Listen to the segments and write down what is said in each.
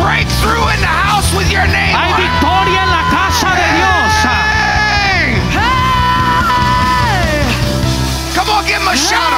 breakthrough in the house with your name. Hay on it. victoria en la casa de Dios. Hey! Hey! Come on, give him a shout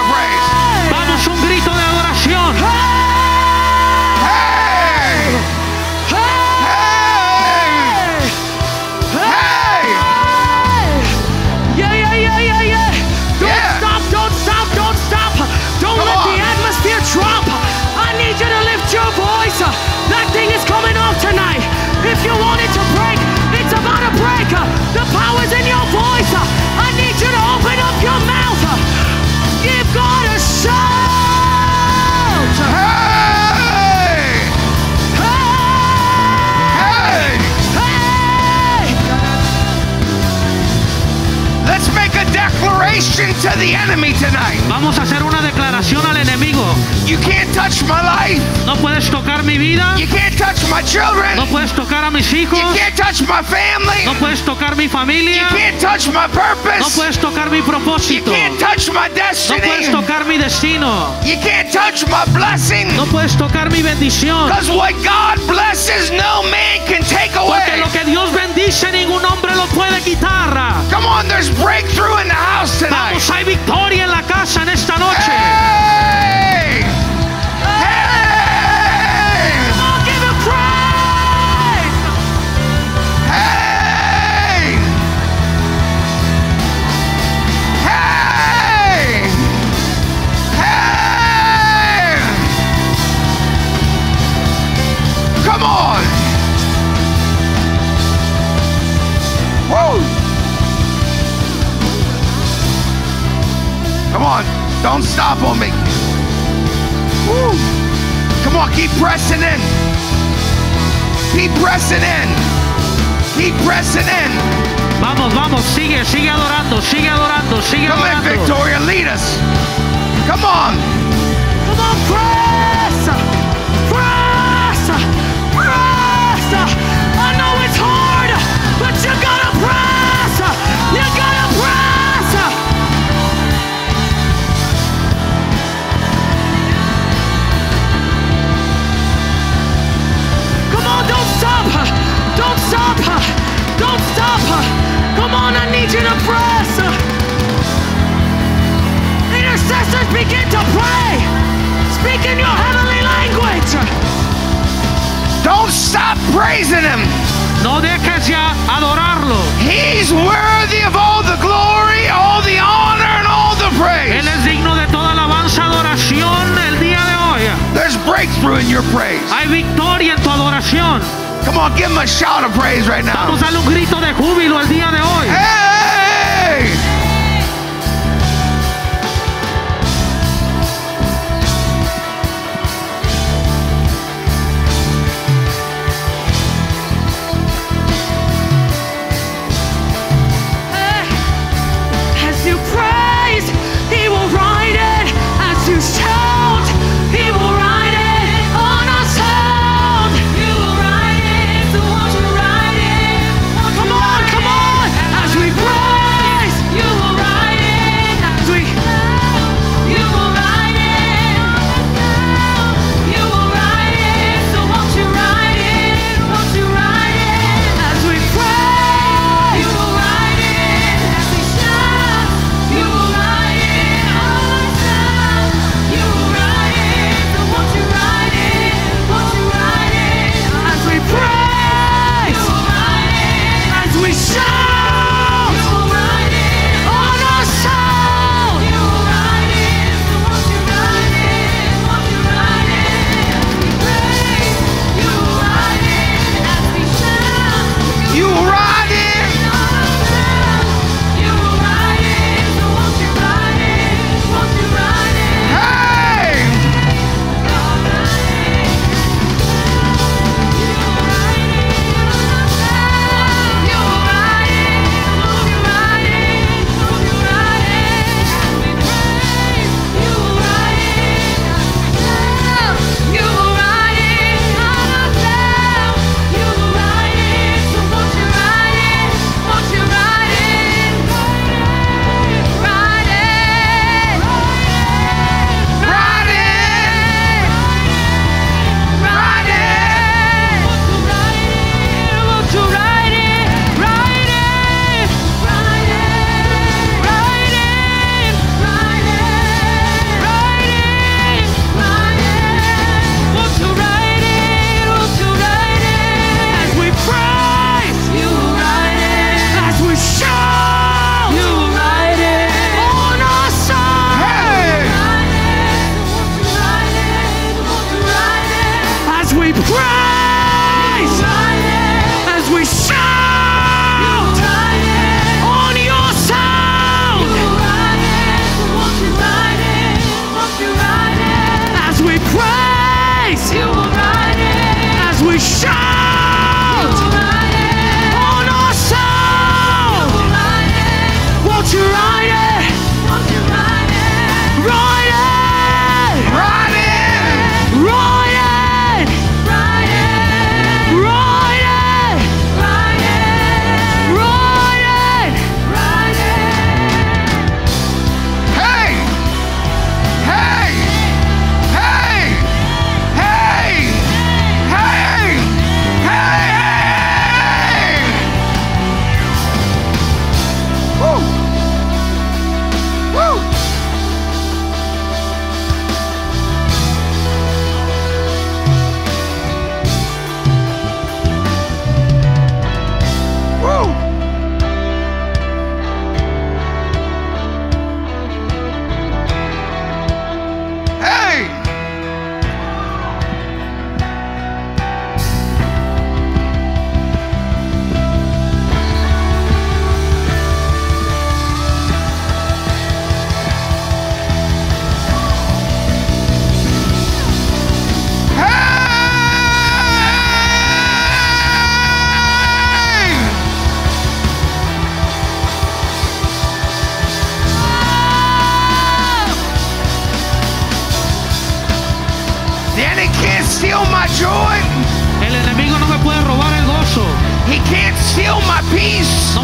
declaration to the enemy tonight. Vamos a hacer una declaración al enemigo. You can't touch my life. No puedes tocar mi vida. You can't touch my children. No puedes tocar a mis hijos. You can't touch my family. No puedes tocar mi You familia. can't touch my No purpose. puedes tocar mi You propósito. can't touch my No destiny. puedes tocar mi destino. You can't touch my blessing. No puedes tocar mi bendición. Because what God blesses, no man can take Porque away. lo que Dios bendice, ningún hombre lo puede quitar. Come on, there's breakthrough in the house tonight. Vamos, hay victoria en la casa en esta noche. Don't stop on me. Woo! Come on, keep pressing in. Keep pressing in. Keep pressing in. Vamos, vamos, sigue, sigue adorando, sigue adorando, sigue Come on, adorando. Victoria, lead us. Come on. In your praise. Hay victoria en tu adoración. Come on, give him a shout of praise right now. Vamos a darle un grito de júbilo el día de hoy. Hey!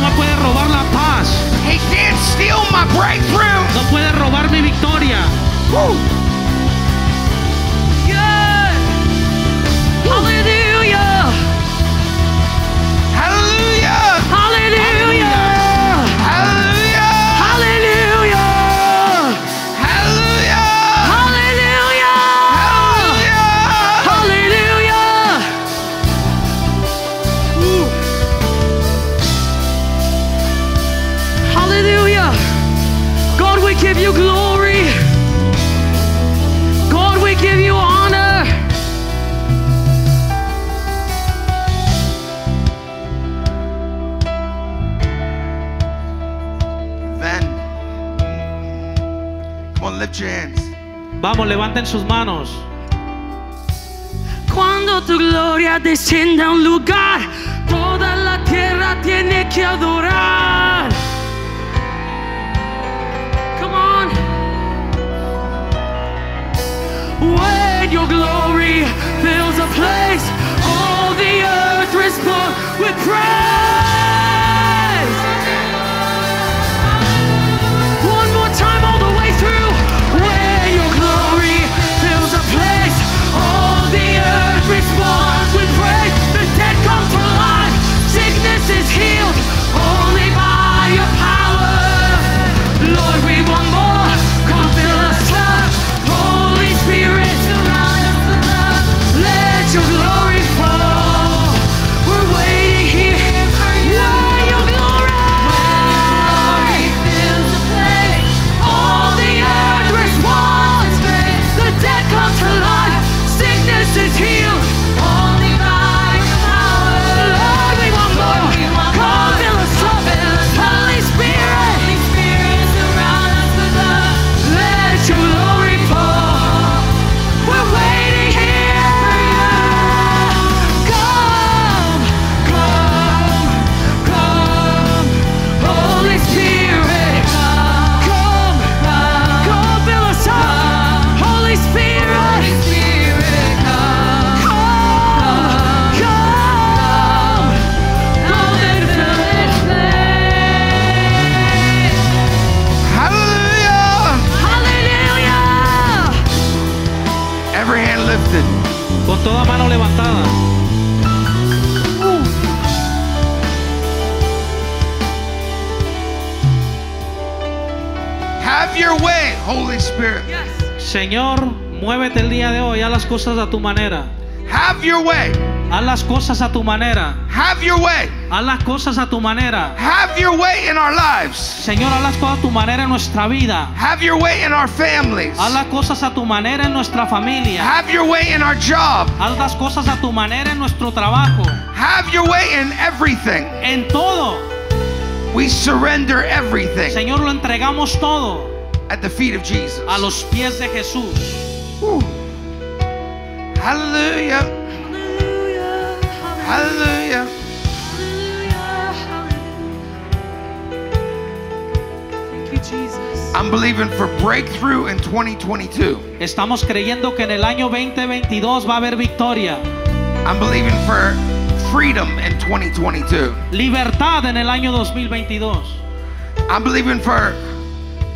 Me puede robar la paz. He can't steal my breakthrough. No puede robar mi victoria. Woo! Vamos, levanten sus manos. Cuando tu gloria descienda a un lugar, toda la tierra tiene que adorar. Come on. When your glory fills a place, all the earth responds with praise. Cosas a tu manera. Have your way. Haz las cosas a tu manera. Have your way. Haz las cosas a tu manera. Have your way in our lives. Señor, haz las cosas a tu manera en nuestra vida. Have your way in our families. Haz las cosas a tu manera en nuestra familia. Have your way in our job. Haz las cosas a tu manera en nuestro trabajo. Have your way in everything. En todo. We surrender everything Señor, lo entregamos todo at the feet of Jesus. a los pies de Jesús. Woo. Hallelujah. Hallelujah. Hallelujah. Thank you, Jesus. I'm believing for breakthrough in 2022. Estamos creyendo que en el año 2022 va a haber victoria. I'm believing for freedom in 2022. Libertad en el año 2022. I'm believing for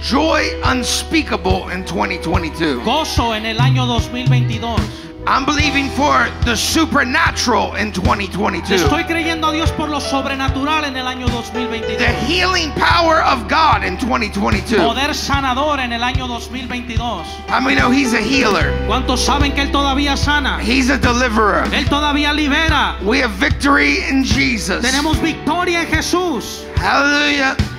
joy unspeakable in 2022. Gozo en el año 2022. I'm believing for the supernatural in 2022. Estoy creyendo a Dios por lo sobrenatural en el año 2022. The healing power of God in 2022. Poder sanador en el año 2022. How many know He's a healer? ¿Cuántos saben que Él todavía sana? He's a deliverer. Él todavía libera. We have victory in Jesus. Tenemos victoria en Jesús. Hallelujah. Hallelujah.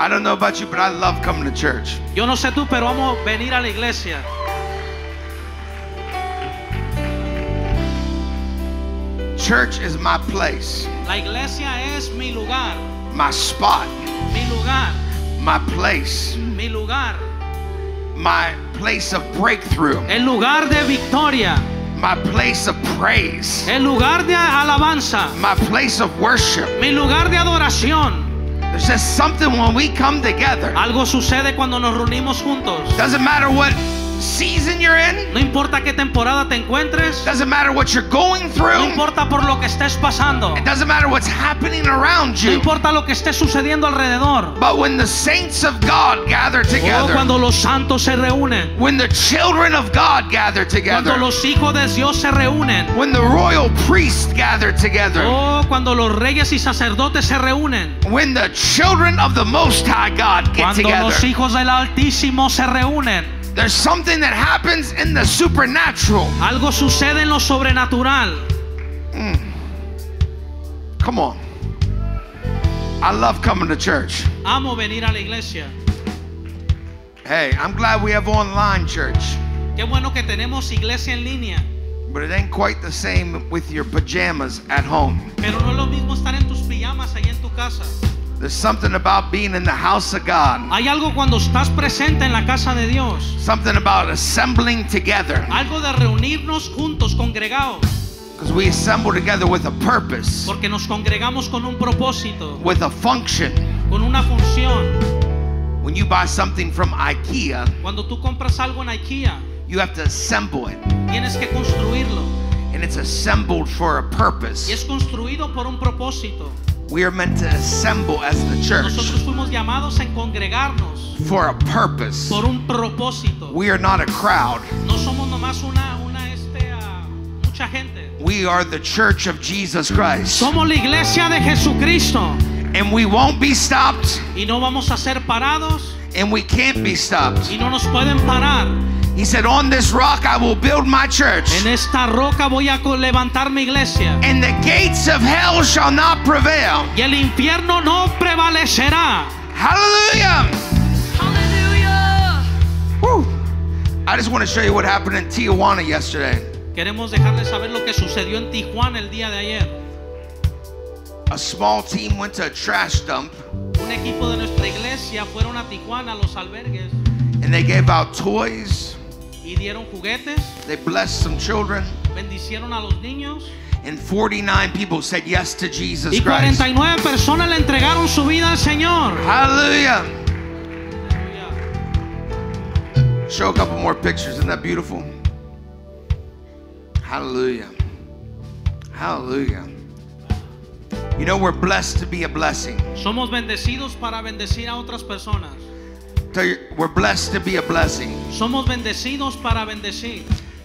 I don't know about you, but I love coming to church. Yo no sé tú, pero vamos a venir a la iglesia. Church is my place, La iglesia es mi lugar, my spot, mi lugar, my place, mi lugar. my place of breakthrough, El lugar de victoria, my place of praise, el lugar de alabanza, my place of worship. mi lugar de adoración. There's just something when we come together. Algo sucede cuando nos reunimos juntos. Doesn't matter what season you're in, No importa qué temporada te encuentres, doesn't matter what you're going through. no importa por lo que estés pasando, it doesn't matter what's happening around you. no importa lo que esté sucediendo alrededor. But when the saints of God gather O together, cuando los santos se reúnen, when the children of God gather together. cuando los hijos de Dios se reúnen, when the royal priests gather together, o cuando los reyes y sacerdotes se reúnen, when the children of the Most High God get cuando los hijos del Altísimo se reúnen, there's something that happens in the supernatural. algo sucede en lo sobrenatural. Mm. Come on. I love coming to church. Amo venir a la iglesia. Hey, I'm glad we have online church, Qué bueno que tenemos iglesia en línea, but it ain't quite the same with your pajamas at home. pero no es lo mismo estar en tus pijamas ahí en tu casa. There's something about being in the house of God, Hay algo cuando estás presente en la casa de Dios. something about assembling together. Algo de reunirnos juntos, congregados. Because we assemble together with a purpose, Porque nos congregamos con un propósito, with a function. con una función. When you buy something from IKEA, Cuando tú compras algo en IKEA, you have to assemble it, tienes que construirlo. and it's assembled for a Y purpose. es construido por un propósito. We are meant to assemble as the church Nosotros fuimos llamados en congregarnos for a purpose. por un propósito. We are not a crowd. No somos nomás una, una este, ah, mucha gente. We are the church of Jesus Christ. Somos la iglesia de Jesucristo And we won't be stopped, y no vamos a ser parados and we can't be stopped. y no nos pueden parar. He said, On this rock I will build my church, En esta roca voy a levantar mi iglesia and the gates of hell shall not prevail. y el infierno no prevalecerá. Hallelujah! Hallelujah. Woo. I just want to show you what happened in Tijuana yesterday. Queremos dejarles saber lo que sucedió en Tijuana el día de ayer. A small team went to a trash dump Un equipo de nuestra iglesia fueron a Tijuana, a los albergues, and they gave out toys. Y dieron juguetes, They blessed some children, bendicieron a los niños. and 49 people said yes to Jesus Y Christ. 49 personas le entregaron su vida al Señor. Hallelujah! Show a couple more pictures. Isn't that beautiful? Hallelujah. Hallelujah. You know, we're blessed to be a blessing. Somos bendecidos para bendecir a otras personas. You, we're blessed to be a blessing. Somos bendecidos para bendecir.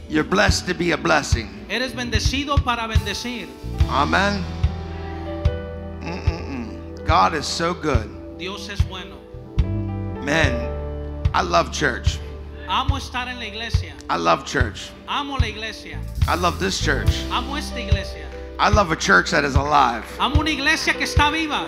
You're blessed to be a blessing. Eres bendecido para bendecir. Amen. Mm-mm-mm. God is so good. Dios es bueno. Man, I love church. Amo estar en la iglesia. I love church. Amo la iglesia. I love this church. Amo esta iglesia. I love a church that is alive. Amo una iglesia que está viva.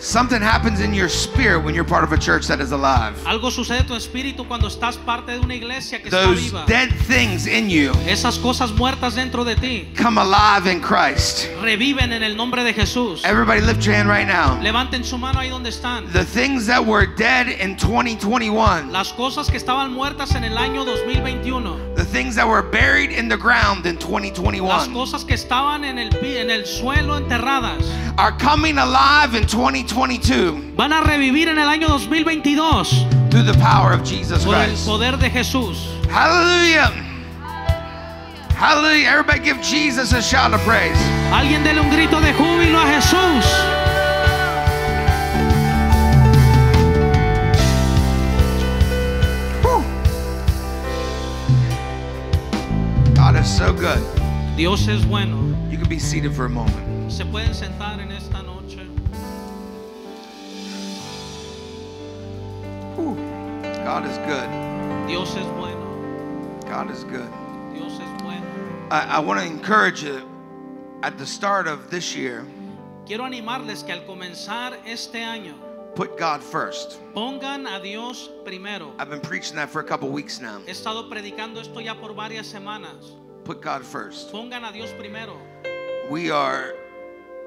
Something happens in your spirit when you're part of a church that is alive. Algo sucede en tu espíritu cuando estás parte de una iglesia que está Those viva. dead things in you Esas cosas muertas dentro de ti come alive in Christ. reviven en el nombre de Jesús. Everybody lift your hand right now. Levanten su mano ahí donde están. The things that were dead in 2021, Las cosas que estaban muertas en el año 2021. the things that were buried in the ground in 2021. Las 2021 cosas que estaban en el, en el suelo enterradas are coming alive in 2022 van a revivir en el año 2022 through the power of Jesus por el Christ. poder de Jesús. Hallelujah. Hallelujah. Everybody give Jesus a shout of praise. Alguien dele un grito de júbilo a Jesús. God is so good. Dios es bueno. You can be seated for a moment. Se pueden sentar en God is good. Dios es bueno. God is good. Dios es bueno. I, I want to encourage you at the start of this year, Quiero animarles que al comenzar este año put God first. pongan a Dios primero. I've been preaching that for a couple weeks now. He estado predicando esto ya por varias semanas. Put God first. Pongan a Dios primero. We are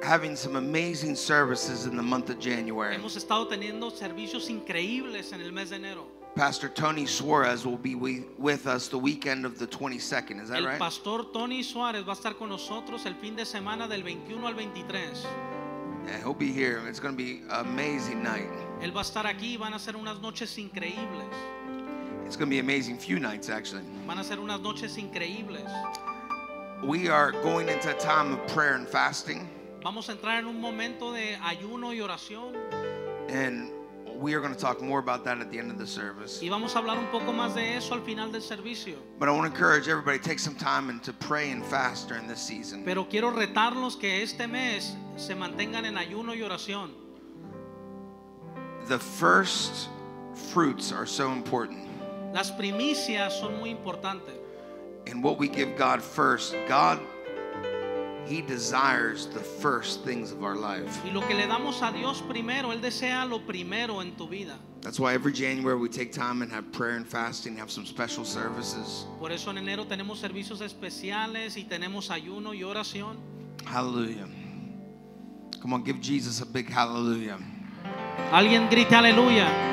having some amazing services in the month of January. Hemos estado teniendo servicios increíbles en el mes de enero. Pastor Tony Suarez will be with us the weekend of the 22nd. Is that El right? pastor Tony Suárez va a estar con nosotros el fin de semana del 21 al 23. Yeah, he'll be here. It's going to be an amazing night. Él va a estar aquí van a ser unas noches increíbles. It's going to be amazing few nights, actually. Van a ser unas noches increíbles. We are going into a time of prayer and fasting, Vamos a entrar en un momento de ayuno y oración and we are going to talk more about that at the end of the service. y vamos a hablar un poco más de eso al final del servicio. But I want to encourage everybody to take some time and to pray and fast during this season. Pero quiero retarlos que este mes se mantengan en ayuno y oración. The first fruits are so important. Las primicias son muy importantes. And what we give God first, God, He desires the first things of our life. Y lo que le damos a Dios primero, Él desea lo primero en tu vida. That's why every January we take time and have prayer and fasting, have some special services. Por eso en enero tenemos servicios especiales y tenemos ayuno y oración. Hallelujah. Come on, give Jesus a big hallelujah. Alguien grite aleluya.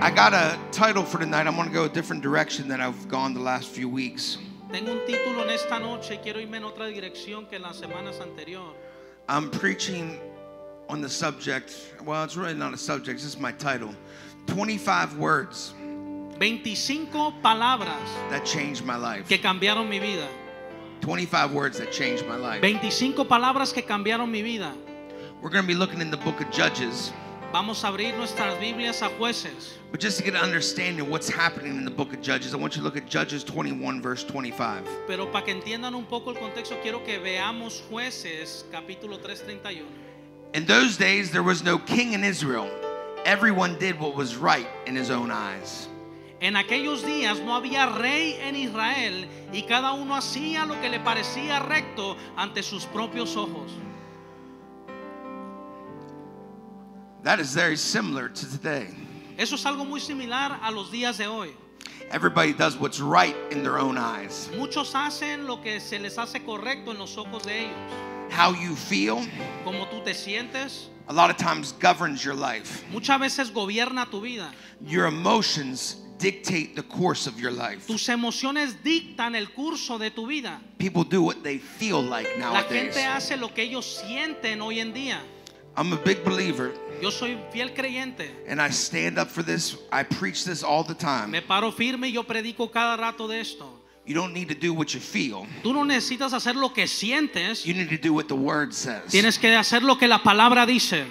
I got a title for tonight. I'm going to go a different direction than I've gone the last few weeks. Tengo un título en esta noche y quiero irme en otra dirección que en las semanas anteriores. I'm preaching on the subject. Well, it's really not a subject, it's just my title 25 words 25 palabras that changed my life. que cambiaron mi vida. 25 words that changed my life. 25 palabras que cambiaron mi vida. We're going to be looking in the book of Judges, Vamos a abrir nuestras Biblias a jueces. but just to get an understanding of what's happening in the book of Judges, I want you to look at Judges 21, verse 25. Pero para que entiendan un poco el contexto, quiero que veamos jueces capítulo 331. In those days, there was no king in Israel. Everyone did what was right in his own eyes. En aquellos días no había rey en Israel y cada uno hacía lo que le parecía recto ante sus propios ojos. That is very similar to today. Eso es algo muy similar a los días de hoy. Everybody does what's right in their own eyes. Muchos hacen lo que se les hace correcto en los ojos de ellos. How you feel, Como tú te sientes, a lot of times governs your life. muchas veces gobierna tu vida. Your emotions dictate the course of your life. Tus emociones dictan el curso de tu vida. People do what they feel like La nowadays. gente hace lo que ellos sienten hoy en día. I'm a big believer Yo soy fiel creyente. and I stand up for this. I preach this all the time. Me paro firme y yo predico cada rato de esto. You don't need to do what you feel. Tú no necesitas hacer lo que sientes, You need to do what the word says. tienes que hacer lo que la palabra dice.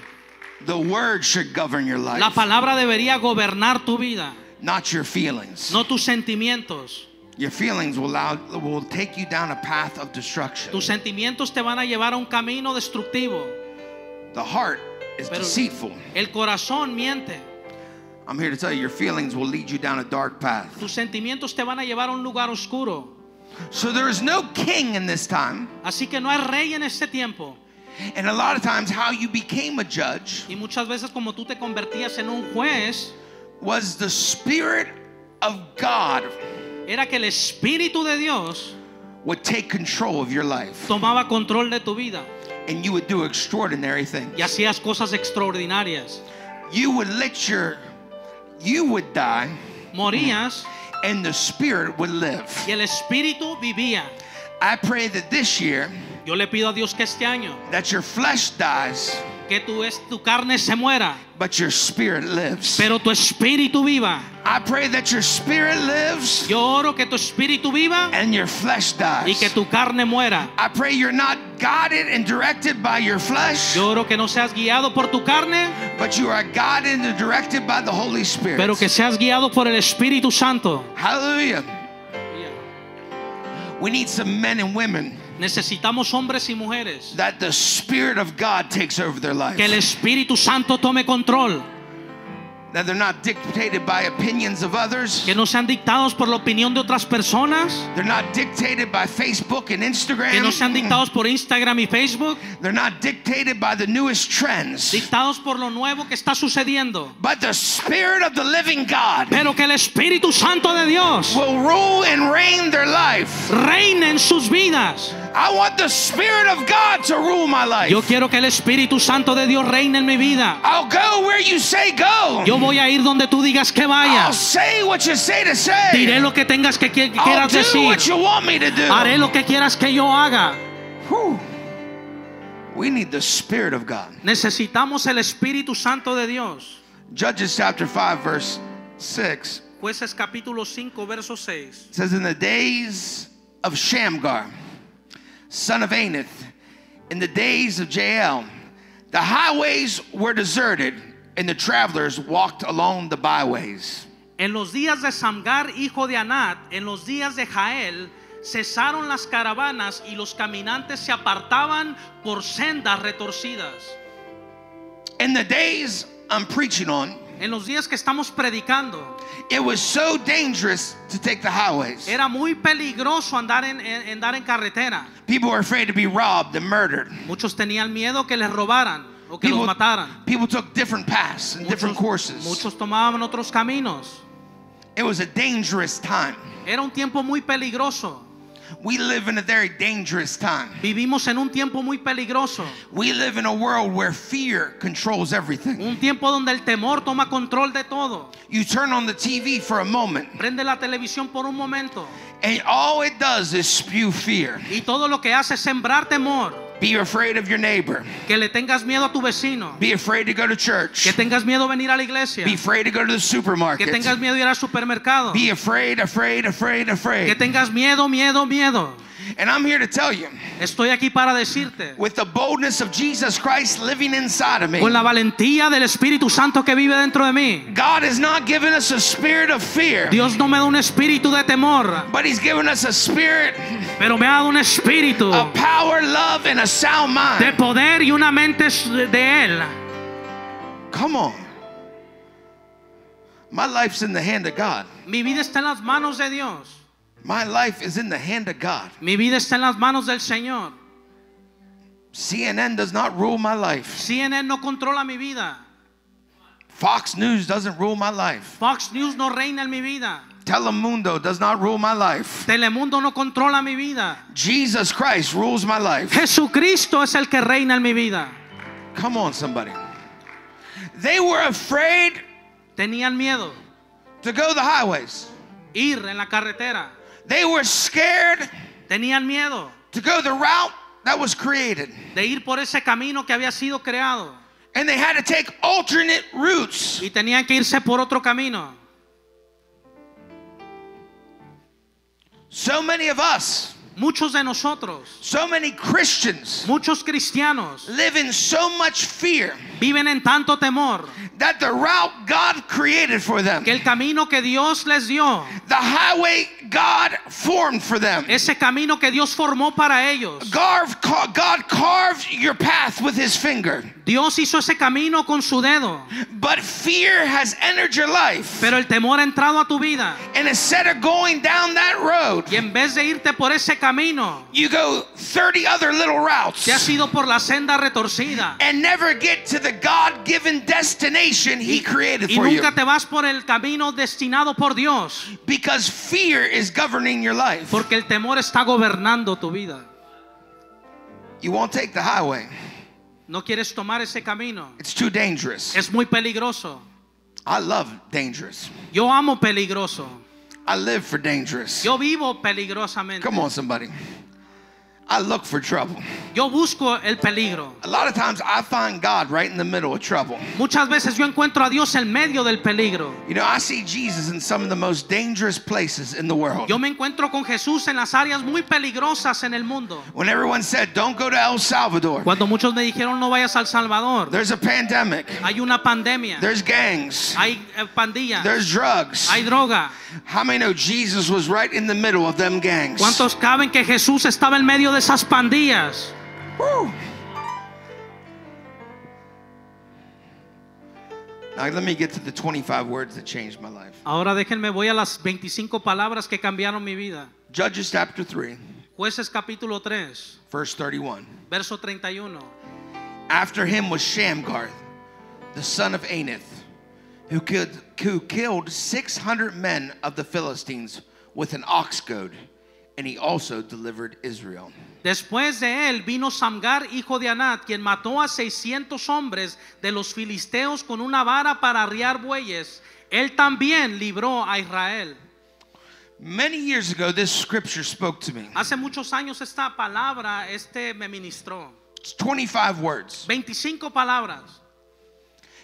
The word should govern your life, La palabra debería gobernar tu vida, not your feelings. no tus sentimientos. Your feelings will, allow, will take you down a path of destruction. Tus sentimientos te van a llevar a un camino destructivo. The heart is Pero- deceitful. El corazón miente. I'm here to tell you, your feelings will lead you down a dark path. Tus sentimientos te van a llevar a un lugar oscuro. So there is no king in this time, Así que no hay rey en este tiempo. And a lot of times, how you became a judge Y muchas veces como tú te convertías en un juez, was the Spirit of God era que el Espíritu de Dios would take control of your life tomaba control de tu vida and you would do extraordinary things. y hacías cosas extraordinarias. You would let your, you would die Morías and the Spirit would live. y el Espíritu vivía. I pray that this year, Yo le pido a Dios que este año, that your flesh dies, que tu, es- tu carne se muera, but your spirit lives. pero tu espíritu viva. I pray that your spirit lives Yo oro que tu espíritu viva and your flesh dies. y que tu carne muera. I pray you're not guided and directed by your flesh, Yo oro que no seas guiado por tu carne, but you are guided and directed by the Holy Spirit. pero que seas guiado por el Espíritu Santo. Hallelujah. We need some men and women Necesitamos hombres y mujeres that the Spirit of God takes over their life. que el Espíritu Santo tome control, That they're not dictated by opinions of others. que no sean dictados por la opinión de otras personas, They're not dictated by Facebook and Instagram. que no sean dictados por Instagram y Facebook, They're not dictated by the newest trends. dictados por lo nuevo que está sucediendo, But the Spirit of the living God pero que el Espíritu Santo de Dios will rule and reign their life. reine en sus vidas. I want the Spirit of God to rule my life. Yo quiero que el Espíritu Santo de Dios reine en mi vida. I'll go where you say go. Yo voy a ir donde tú digas que vaya. say what you say to say. Diré lo que tengas que I'll quieras decir. what you want me to do. Haré lo que quieras que yo haga. We need the Spirit of God. Necesitamos el Espíritu Santo de Dios. Judges chapter 5, verse 6 Jueces capítulo 5, verso 6. says, In the days of Shamgar, son of Anath, in the days of Jael, the highways were deserted, and the travelers walked along the byways. En los días de Samgar, hijo de Anat, en los días de Jael, cesaron las caravanas y los caminantes se apartaban por sendas retorcidas. In the days I'm preaching on, En los días que estamos predicando, it was so dangerous to take the highways. era muy peligroso andar en, en- andar en carretera. People were afraid to be robbed and murdered. Muchos tenían miedo que les robaran o que People, los mataran. people took different paths and different courses. muchos tomaban otros caminos. It was a dangerous time. Era un tiempo muy peligroso. We live in a very dangerous time. Vivimos en un tiempo muy peligroso. We live in a world where fear controls everything. Un tiempo donde el temor toma control de todo. You turn on the TV for a moment, Prende la televisión por un momento and all it does is spew fear. y todo lo que hace es sembrar temor. Be afraid of your neighbor. Que le tengas miedo a tu vecino. Be afraid to go to church. Que tengas miedo a venir a la iglesia. Be afraid to go to the Que supermarket. tengas miedo a ir al supermercado. Be afraid, afraid, afraid, Que afraid. tengas miedo, miedo, miedo. And I'm here to tell you, Estoy aquí para decirte. with the boldness of Jesus Christ living inside of me, Con la valentía del Espíritu Santo que vive dentro de mí. God has not given us a spirit of fear, Dios no me da un espíritu de temor, but He's given us a spirit pero me ha dado un espíritu of power, love, and a sound mind. de poder y una mente de Él. Come on. My life's in the hand of God. Mi vida está en las manos de Dios. My life is in the hand of God. Mi vida está en las manos del Señor. CNN does not rule my life. CNN no controla mi vida. Fox News doesn't rule my life. Fox News no reina en mi vida. Telemundo does not rule my life. Telemundo no controla mi vida. Jesus Christ rules my life. Jesucristo es el que reina en mi vida. Come on, somebody. They were afraid Tenían miedo to go the highways. ir en la carretera. They were scared Tenían miedo to go the route that was created. de ir por ese camino que había sido creado. And they had to take alternate routes. Y tenían que irse por otro camino. So many of us, Muchos de nosotros, so many Christians, muchos cristianos, live in so much fear viven en tanto temor that the route God created for them, que el camino que Dios les dio, the highway God formed for them. ese camino que Dios formó para ellos. God, God carved your path with his finger. Dios hizo ese camino con su dedo, But fear has entered your life. pero el temor ha entrado a tu vida. And instead of going down that road, Y en vez de irte por ese camino, you go 30 other little routes te has ido por la senda retorcida. and never get to the God given destination he created Y for you. Y nunca te vas por el camino destinado por Dios, Because fear is governing your life. porque el temor está gobernando tu vida. You won't take the highway, No quieres tomar ese camino. it's too dangerous. Es muy peligroso. I love dangerous. Yo amo peligroso. I live for dangerous. Yo vivo peligrosamente. Come on, somebody. I look for trouble. Yo busco el peligro. A lot of times I find God right in the middle of trouble. Muchas veces yo encuentro a Dios en medio del peligro. You know, I see Jesus in some of the most dangerous places in the world. Yo me encuentro con Jesús en las áreas muy peligrosas en el mundo. When everyone said, don't go to El Salvador, Cuando muchos me dijeron no vayas a El Salvador, there's a pandemic, hay una pandemia, there's gangs, hay eh, pandillas, there's drugs. hay droga. How many know Jesus was right in the middle of them gangs? ¿Cuántos caben que Jesús estaba en medio de esas pandillas? Now let me get to the 25 words that changed my life. Ahora déjenme voy a las 25 palabras que cambiaron mi vida. Judges chapter 3, Jueces capítulo 3, verse 31. verso 31. After him was Shamgar, the son of Anath, who killed, who killed 600 men of the Philistines with an ox goad, and he also delivered Israel. Después de él vino Samgar, hijo de Anat, quien mató a 600 hombres de los filisteos con una vara para arriar bueyes. Él también libró a Israel. Many years ago, this scripture spoke to me. Hace muchos años esta palabra este me ministró. It's 25 words. 25 palabras.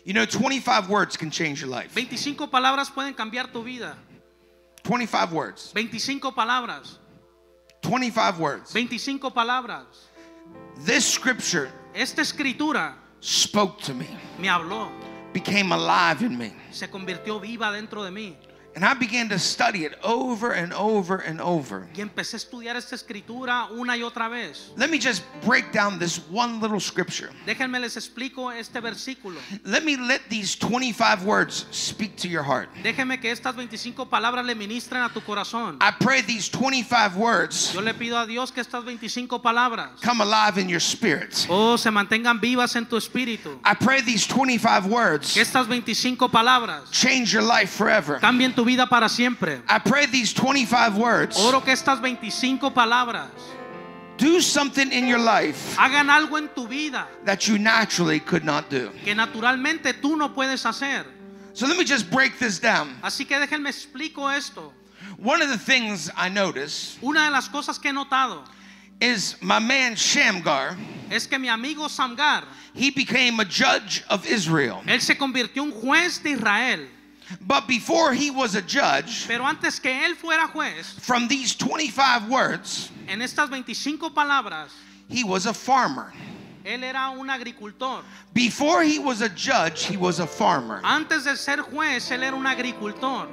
You know, 25 words can change your life. 25 palabras pueden cambiar tu vida. 25 words. 25 palabras. 25 words. 25 palabras. This scripture Esta escritura spoke to me, me habló, became alive in me. se convirtió viva dentro de mí. And I began to study it over and over and over. Y empecé a estudiar esta escritura una y otra vez. Let me just break down this one little scripture. Déjenme les explico este versículo. Let me let these 25 words speak to your heart. Déjenme que estas 25 palabras le ministren a tu corazón. I pray these 25 words Yo le pido a Dios que estas 25 palabras come alive in your spirit. oh, se mantengan vivas en tu espíritu. I pray these 25 words Que estas 25 palabras change your life forever. cambien tu vida para siempre. I pray these 25 words Oro que estas 25 palabras do something in your life hagan algo en tu vida that you naturally could not do. que naturalmente tú no puedes hacer. So let me just break this down. Así que déjenme explico esto. One of the things I notice Una de las cosas que he notado is my man Shamgar, es que mi amigo Samgar, he became a judge of Israel. él se convirtió en juez de Israel. But before he was a judge, Pero antes que él fuera juez, from these 25 words, en estas 25 palabras, he was a farmer. él era un agricultor. Before he was a judge, he was a farmer. Antes de ser juez, él era un agricultor.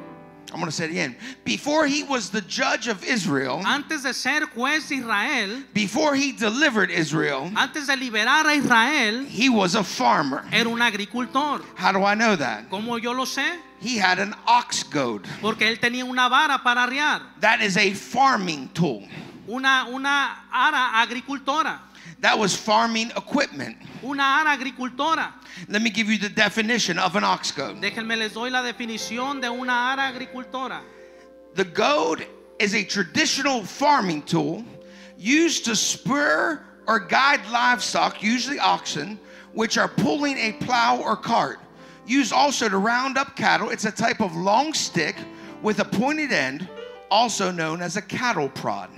I'm going to say it again. Before he was the judge of Israel, Antes de ser juez de Israel, before he delivered Israel, antes de liberar a Israel, he was a farmer. era un agricultor. How do I know that? ¿Cómo yo lo sé? He had an ox goad. Porque él tenía una vara para arriar, That is a farming tool. una, una ara agricultora, That was farming equipment. una ara agricultora. Let me give you the definition of an ox goad. Déjenme les doy la definición de una ara agricultora. The goad is a traditional farming tool used to spur or guide livestock, usually oxen, which are pulling a plow or cart. Used also to round up cattle. It's a type of long stick with a pointed end, also known as a cattle prod.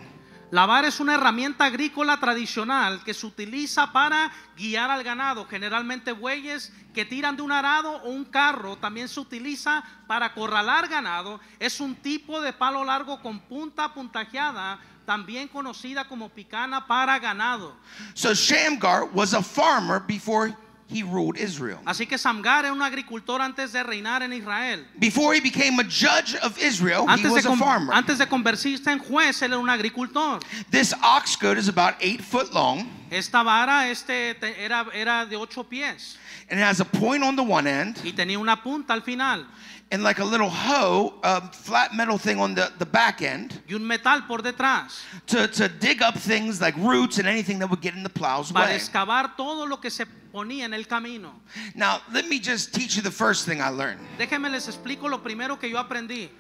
La vara es una herramienta agrícola tradicional que se utiliza para guiar al ganado, generalmente bueyes que tiran de un arado o un carro. También se utiliza para acorralar ganado. Es un tipo de palo largo con punta puntajeada, también conocida como picana para ganado. So Shamgar was a farmer before he ruled Israel. Así que Samgar era un agricultor antes de reinar en Israel. Before he became a judge of Israel, he Antes de, was a farmer. antes de convertirse en juez, él era un agricultor. This ox goad is about eight foot long, Esta vara este, te- era, era de ocho pies and it has a point on the one end, y tenía una punta al final and like a little hoe, a flat metal thing on the, the back end, y un metal por detrás to, to dig up things like roots and anything that would get in the plow's para way. excavar todo lo que se ponía en el camino. Now, let me just teach you the first thing I learned. Déjenme les explico lo primero que yo aprendí.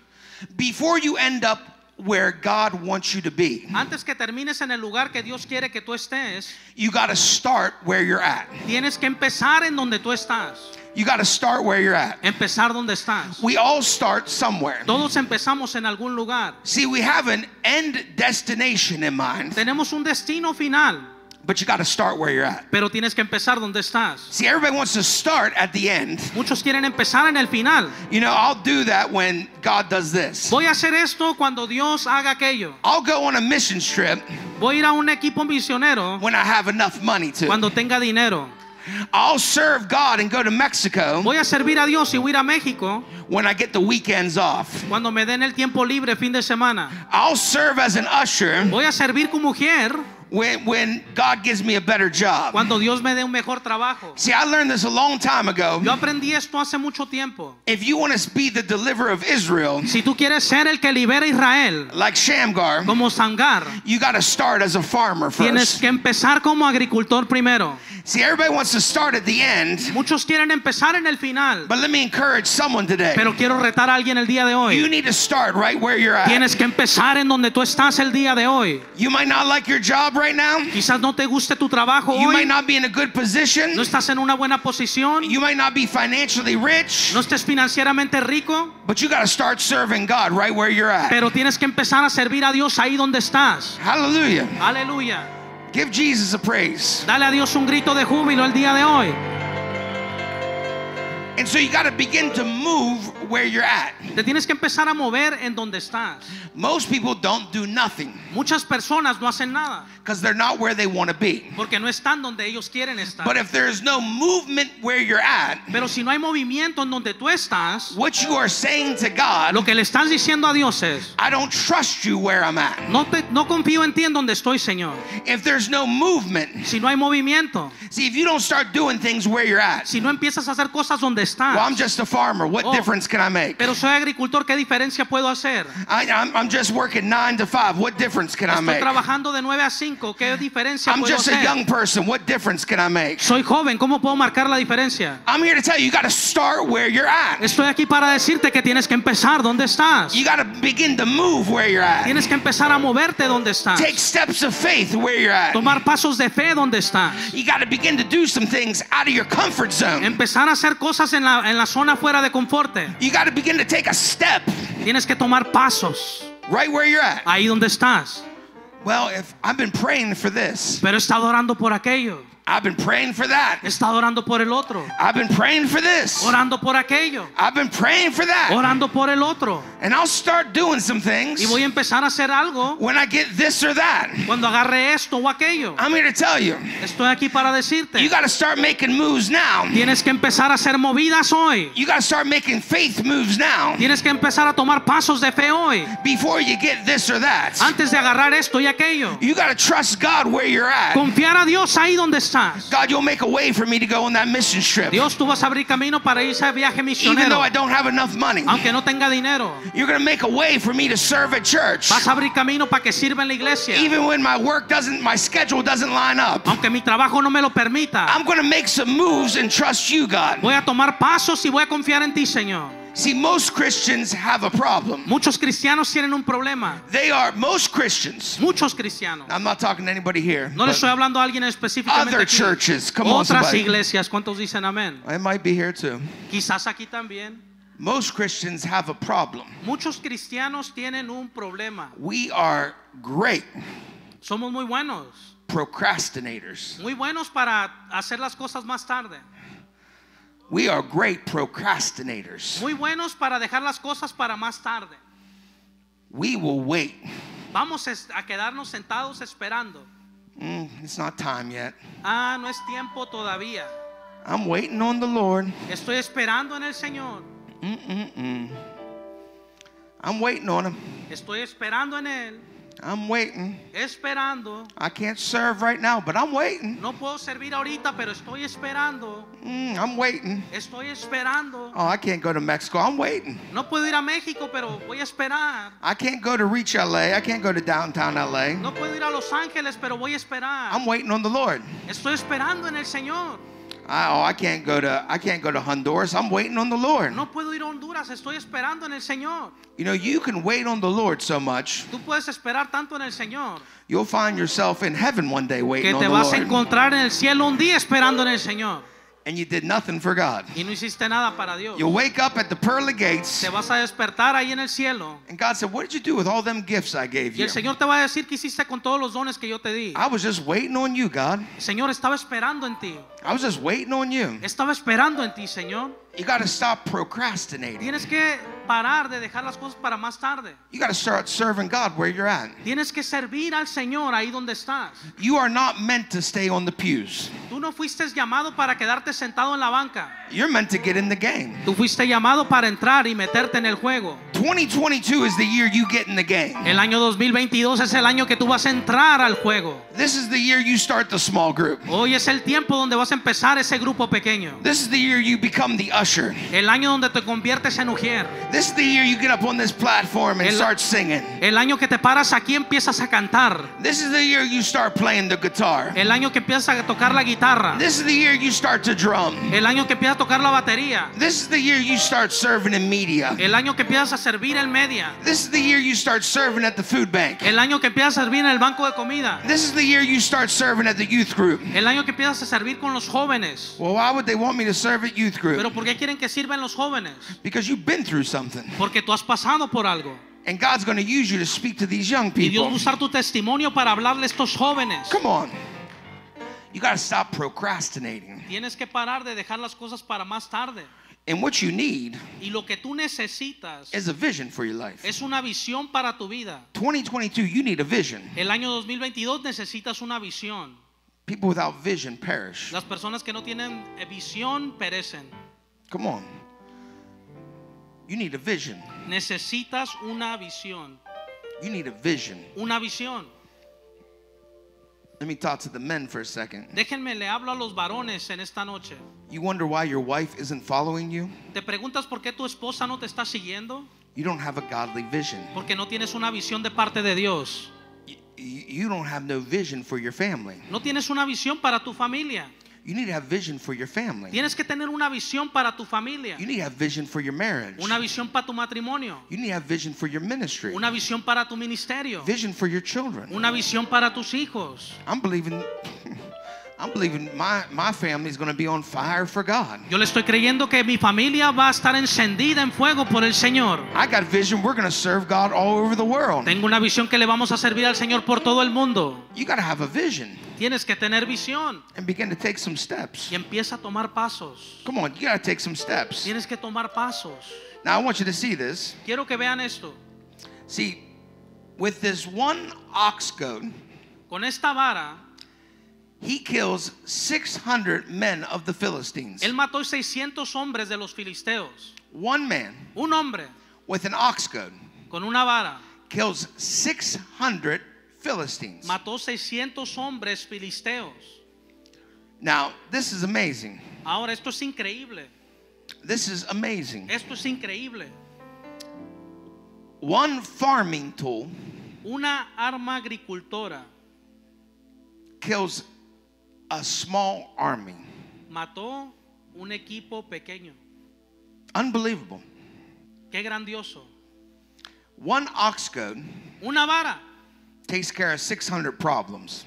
Before you end up where God wants you to be, Antes que termines en el lugar que Dios quiere que tú estés, you got to start where you're at. tienes que empezar en donde tú estás. You got to start where you're at. Empezar donde estás. We all start somewhere. Todos empezamos en algún lugar. See, we have an end destination in mind, Tenemos un destino final, but you got to start where you're at. pero tienes que empezar donde estás. See, everybody wants to start at the end. Muchos quieren empezar en el final. You know, I'll do that when God does this. Voy a hacer esto cuando Dios haga aquello. I'll go on a mission trip Voy a ir a un equipo misionero when I have enough money to. cuando tenga dinero. I'll serve God and go to Mexico Voy a servir a Dios y voy a ir a México when I get the weekends off. cuando me den el tiempo libre fin de semana. I'll serve as an usher Voy a servir como mujer when, when God gives me a better job. cuando Dios me dé un mejor trabajo. See, I learned this a long time ago. Yo aprendí esto hace mucho tiempo. If you want to be the deliverer of Israel, Si tú quieres ser el que libera Israel, like Shamgar, como Samgar, you got to start as a farmer first. tienes que empezar como agricultor primero. See, everybody wants to start at the end, Muchos quieren empezar en el final, but let me encourage someone today. pero quiero retar a alguien el día de hoy. You need to start right where you're at. Tienes que empezar en donde tú estás el día de hoy. You might not like your job right now. Quizás no te guste tu trabajo You might not be in a good position. no estás en una buena posición, You might not be financially rich, no estés financieramente rico, but you got to start serving God right where you're at. pero tienes que empezar a servir a Dios ahí donde estás. Hallelujah. Aleluya. Give Jesus a praise. Dale a Dios un grito de júbilo el día de hoy. And so you got to begin to move where you're at. Te tienes que empezar a mover en donde estás. Most people don't do nothing Muchas personas no hacen nada because they're not where they want to be. porque no están donde ellos quieren estar. But if there's no movement where you're at, Pero si no hay movimiento en donde tú estás, what you are saying to God, lo que le estás diciendo a Dios es, I don't trust you where I'm at. no, te, no confío en ti en donde estoy, Señor. If there's no movement, Si no hay movimiento, see, if you don't start doing things where you're at, si no empiezas a hacer cosas donde well, I'm estás, just a farmer. What Oh. difference can I make? pero soy agricultor, ¿qué diferencia puedo hacer? I, I'm, I'm just working nine to five. What difference can I Estoy make? trabajando de 9 a 5, ¿qué diferencia I'm puedo just a hacer? young person. What difference can I make? Soy joven, ¿cómo puedo marcar la diferencia? I'm here to tell you, you got to start where you're at. Estoy aquí para decirte que tienes que empezar donde estás. You got to begin to move where you're at. Tienes que empezar a moverte donde estás. Take steps of faith where you're at. Tomar pasos de fe donde estás. You got to begin to do some things out of your comfort zone. Empezar a hacer cosas en la, en la zona fuera de confort. You got to begin to take a step Tienes que tomar pasos right where you're at. ahí donde estás. Well, if I've been praying for this, Pero he estado orando por aquello. I've been praying for that. He estado orando por el otro. I've been praying for this. Orando por aquello. I've been praying for that. Orando por el otro. And I'll start doing some things Y voy a empezar a hacer algo when I get this or that. cuando agarre esto o aquello. I'm here to tell you, Estoy aquí para decirte. you got to start making moves now. Tienes que empezar a hacer movidas hoy. You got to start making faith moves now Tienes que empezar a tomar pasos de fe hoy. before you get this or that. Antes de agarrar esto y aquello. You got to trust God where you're at. Confiar a Dios ahí donde estás. God, you'll make a way for me to go on that mission trip. Dios, tú vas a abrir camino para irse a viaje Even though. I don't have enough money, Aunque no tenga dinero. you're going to make a way for me to serve at church. Vas a abrir camino para que sirva en la iglesia. Even when my work doesn't, my schedule doesn't line up. Aunque mi trabajo no me lo permita. I'm going to make some moves and trust you, God. Voy a tomar pasos y voy a confiar en ti, Señor. See, most Christians have a problem. Muchos cristianos tienen un problema. They are, most Christians, Muchos cristianos. I'm not talking to anybody here. No le estoy hablando a alguien específicamente. Other aquí. churches, come on, Otras somebody. iglesias, ¿cuántos dicen amén? I might be here too. Quizás aquí también. Most Christians have a problem. Muchos cristianos tienen un problema. We are great Somos muy buenos. procrastinators. Muy buenos para hacer las cosas más tarde. We are great procrastinators. Muy buenos para dejar las cosas para más tarde. We will wait. Vamos a quedarnos sentados esperando. Mm, it's not time yet. Ah, no es tiempo todavía. I'm waiting on the Lord. Estoy esperando en el Señor. Mm-mm-mm. I'm waiting on him. Estoy esperando en Él. I'm waiting. Esperando. I can't serve right now, but I'm waiting. No puedo servir ahorita, pero estoy esperando. Mm, I'm waiting. Estoy esperando. Oh, I can't go to Mexico. I'm waiting. No puedo ir a México, pero voy a esperar. I can't go to Reach LA. I can't go to downtown LA. No puedo ir a Los Ángeles, pero voy a esperar. I'm waiting on the Lord. Estoy esperando en el Señor. I, oh, I can't go to I can't go to Honduras. I'm waiting on the Lord. No puedo ir a Honduras, estoy esperando en el Señor. You know, you can wait on the Lord so much, Tú puedes esperar tanto en el Señor you'll find yourself in heaven one day waiting que on te the vas a encontrar en el cielo un día esperando en el Señor And you did nothing for God. y no hiciste nada para Dios. You'll wake up at the pearly gates, Te vas a despertar ahí en el cielo and God said, What did you do with all them gifts I gave y you? el Señor te va a decir qué hiciste con todos los dones que yo te di. I was just waiting on you, God. Señor estaba esperando en ti. I was just waiting on you. Estaba esperando en ti, Señor. You got to stop procrastinating. Tienes que parar de dejar las cosas para más tarde. You got to start serving God where you're at. Tienes que servir al Señor ahí donde estás. You are not meant to stay on the pews. Tú no fuiste llamado para quedarte sentado en la banca. You're meant to get in the game. Tú fuiste llamado para entrar y meterte en el juego. 2022 is the year you get in the game. El año 2022 es el año que tú vas a entrar al juego. This is the year you start the small group. Hoy es el tiempo donde vas a empezar ese grupo pequeño. This is the year you become the usher. El año donde te conviertes en ujier. This is the year you get up on this platform and El- start singing. El año que te paras aquí empiezas a cantar. This is the year you start playing the guitar. El año que empiezas a tocar la guitarra. This is the year you start to drum. El año que empiezas a tocar la batería. This is the year you start serving in media. El año que empiezas a servir en media. This is the year you start serving at the food bank. El año que empiezas a servir en el banco de comida. This is the year you start serving at the youth group. El año que empiezas a servir con los jóvenes. Well, why would they want me to serve at youth Pero group? ¿Por qué quieren que sirvan los jóvenes? Because you've been through something. Porque tú has pasado por algo. And God's going to use you to speak to these young Y Dios va a usar tu testimonio para hablarle a estos jóvenes. Come on. You got to stop procrastinating. Tienes que parar de dejar las cosas para más tarde. And what you need Y lo que tú necesitas is a vision for your life. es una visión para tu vida. 2022, you need a vision. El año 2022 necesitas una visión. People without vision perish. Las personas que no tienen eh, visión perecen. Come on. You need a vision. Necesitas una visión. You need a vision. Una visión. Let me talk to the men for a second. Déjenme le hablo a los varones en esta noche. You wonder why your wife isn't following you? ¿Te preguntas por qué tu esposa no te está siguiendo? You don't have a godly vision. Porque no tienes una visión de parte de Dios. You, you don't have no vision for your family. No tienes una visión para tu familia. You need to have vision for your family. Tienes que tener una visión para tu familia. You need to have vision for your marriage. Una visión para tu matrimonio. You need to have vision for your ministry. Una visión para tu ministerio. Vision for your children. Una visión para tus hijos. I'm believing I'm believing my, my family is going to be on fire for God. Yo le estoy creyendo que mi familia va a estar encendida en fuego por el Señor. I got vision we're going to serve God all over the world. Tengo una visión que le vamos a servir al Señor por todo el mundo. You got to have a vision Tienes que tener visión and begin to take some steps. y empieza a tomar pasos. Come on, you got to take some steps. Tienes que tomar pasos. Now I want you to see this. Quiero que vean esto. See, with this one ox goad, Con esta vara, he kills 600 men of the Philistines. él mató 600 hombres de los filisteos. One man Un hombre with an ox goad con una vara kills 600 Philistines. mató 600 hombres filisteos. Now, this is amazing. Ahora, esto es increíble. This is amazing. Esto es increíble. One farming tool Una arma agricultora kills a small army. mató un equipo pequeño. Unbelievable. Qué grandioso. One ox goad Una vara takes care of 600 problems.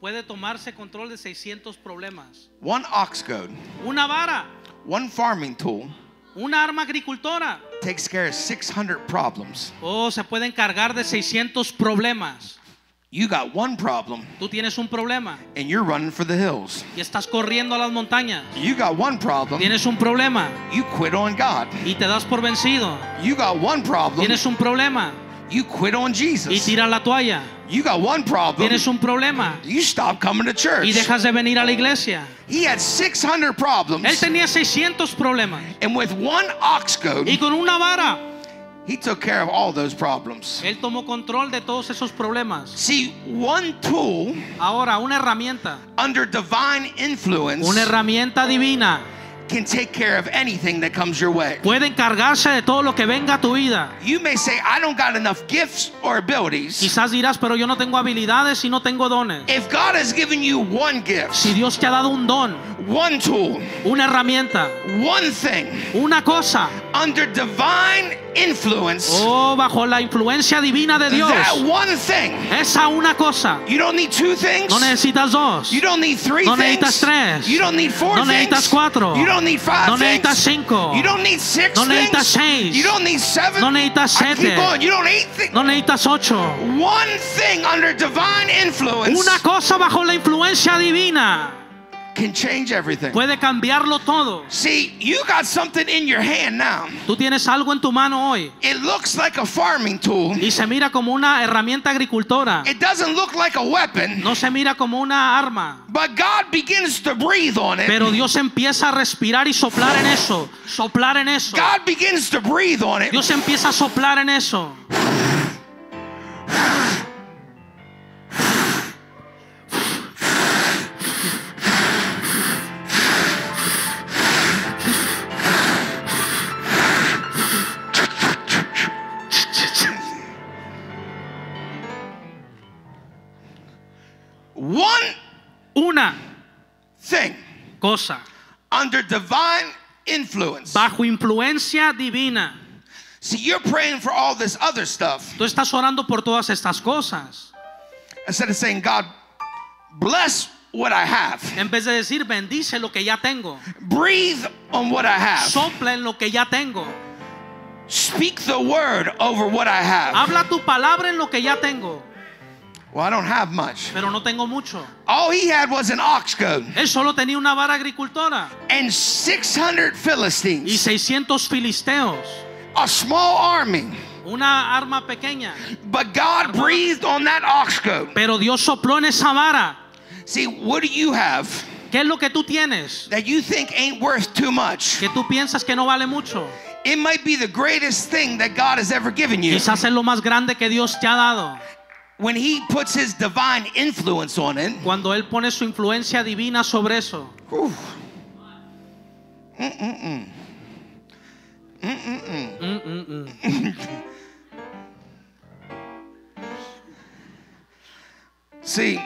puede tomarse control de 600 problemas. One ox goad, Una vara, one farming tool una arma agricultora. takes care of 600 problems. Oh, se puede encargar de 600 problemas. You got one problem Tú tienes un problema and you're running for the hills. y estás corriendo a las montañas. You got one problem, Tienes un problema you quit on God. y te das por vencido. You got one problem, Tienes un problema You quit on y Jesus. tiras la toalla. You got one problem. Tienes un problema You stop coming to church. y dejas de venir a la iglesia. He had 600 Él problems, tenía 600 problemas and with one ox goad, y con una vara he took care of all those problems. él tomó control de todos esos problemas. See, one tool Ahora, una herramienta, under divine influence una herramienta divina can take care of anything that comes your way. puede encargarse de todo lo que venga a tu vida. You may say, I don't got enough gifts or abilities. Quizás dirás, pero yo no tengo habilidades y no tengo dones. If God has given you one gift, Si Dios te ha dado un don, one tool, una herramienta, one thing, una cosa, under divine influence, o bajo la influencia divina de Dios, that one thing, esa una cosa, you don't need two things. no necesitas dos, You don't need three No things. necesitas tres. You don't need four No things. necesitas cuatro. You don't need five No things. necesitas cinco. You don't need six No necesitas seis. You don't need seven. No necesitas siete. You don't need no necesitas ocho. One thing under divine influence Una cosa bajo la influencia divina can change everything. puede cambiarlo todo. See, you got something in your hand now. Tú tienes algo en tu mano hoy It looks like a farming tool. y se mira como una herramienta agricultora. It doesn't look like a weapon, No se mira como una arma. but God begins to breathe on it. Pero Dios empieza a respirar y soplar en eso. Soplar en eso. God begins to breathe on it. Dios empieza a soplar en eso. Cosa under divine influence. bajo influencia divina. See, you're praying for all this other stuff Tú estás orando por todas estas cosas. instead of saying, God, bless what I have. En vez de decir, bendice lo que ya tengo. Breathe on what I have. Sopla en lo que ya tengo. Speak the word over what I have. Habla tu palabra en lo que ya tengo. Well, I don't have much. Pero no tengo mucho. All he had was an ox goad Él solo tenía una vara agricultora and 600 Philistines. y 600 filisteos. a small army. Una arma pequeña. But God breathed on that ox goad. Pero Dios sopló en esa vara. See, what do you have ¿Qué es lo que tú tienes? that you think ain't worth too much? Que tú piensas que no vale mucho. It might be the greatest thing that God has ever given you. Quizás es lo más grande que Dios te ha dado. When he puts his divine influence on it, Cuando Él pone su influencia divina sobre eso. Mm, mm, mm. see,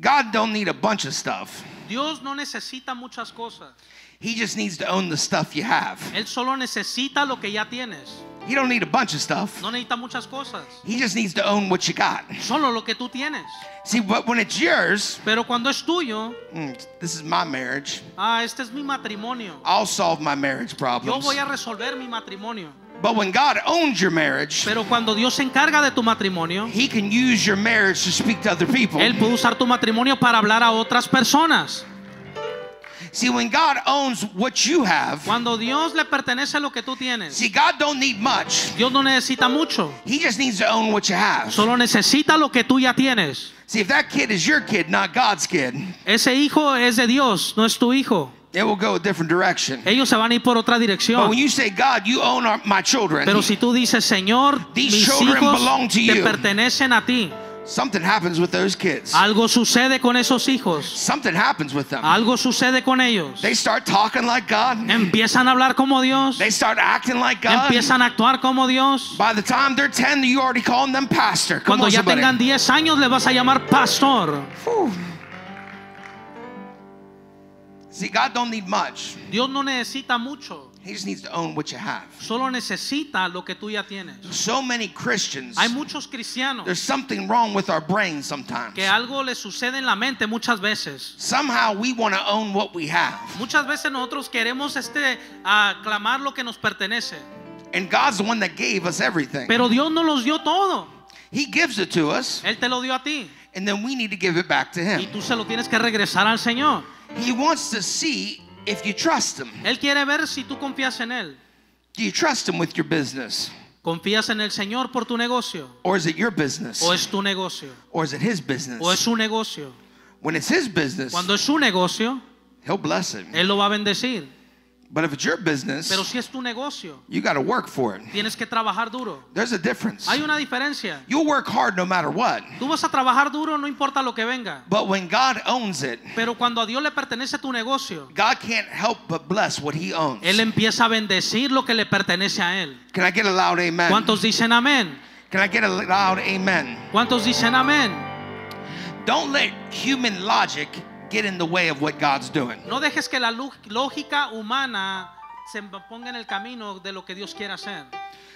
God don't need a bunch of stuff. Dios no necesita muchas cosas. He just needs to own the stuff you have. Él solo necesita lo que ya tienes. He don't need a bunch of stuff. No necesita muchas cosas. He just needs to own what you got. Solo lo que tú tienes. See, but when it's yours, Pero cuando es tuyo, mm, this is my marriage. ah, este es mi matrimonio. I'll solve my marriage Yo problems. voy a resolver mi matrimonio. But when God owns your marriage, Pero cuando Dios se encarga de tu matrimonio, He can use your marriage to speak to other people. Él puede usar tu matrimonio para hablar a otras personas. See, when God owns what you have, Cuando Dios le pertenece lo que tú tienes, see, God don't need much. Dios no necesita mucho. He just needs to own what you have. Solo necesita lo que tú ya tienes. See, if that kid is your kid, not God's kid, Ese hijo es de Dios, no es tu hijo. it will go a different direction. Ellos se van a ir por otra But dirección. when you say, God, you own our, my children, Pero si tú dices, Señor, These mis children hijos belong to te you. pertenecen a ti. Something happens with those kids. Algo sucede con esos hijos. Something happens with them. Algo sucede con ellos. They start talking like God. Empiezan a hablar como Dios. They start acting like God. Empiezan a actuar como Dios. By the time they're 10, you already calling them pastor. Come Cuando on, ya somebody. tengan 10 años le vas a llamar pastor. Whew. See, God don't need much. Dios no necesita mucho. He just needs to own what you have. Solo necesita lo que tú ya tienes. So many Christians, Hay muchos cristianos there's something wrong with our brains sometimes. que algo les sucede en la mente muchas veces. Somehow we want to own what we have. Muchas veces nosotros queremos este aclamar lo que nos pertenece, And God's the one that gave us everything. pero Dios nos los dio todo. He gives it to us, Él te lo dio a ti and then we need to give it back to him. y tú se lo tienes que regresar al Señor. He wants to see if you trust Him. Él quiere ver si tú confías en él. Do you trust Him with your business? ¿Confías en el Señor por tu negocio? Or is it your business? ¿O es tu negocio? Or is it his business? ¿O es su negocio? When it's his business, Cuando es su negocio, he'll bless it. Él lo va a bendecir. But if it's your business, Pero si es tu negocio, you got to work for it. tienes que trabajar duro. There's a difference. Hay una diferencia. You'll work hard no matter what. Tú vas a trabajar duro no importa lo que venga. But when God owns it, Pero cuando a Dios le pertenece tu negocio, God can't help but bless what he owns. Él empieza a bendecir lo que le pertenece a Él. Can I get a loud amen? ¿Cuántos dicen amén? Can I get a loud amen? ¿Cuántos dicen amén? Don't let human logic get in the way of what God's doing. No dejes que la lógica humana se ponga en el camino de lo que Dios quiere hacer.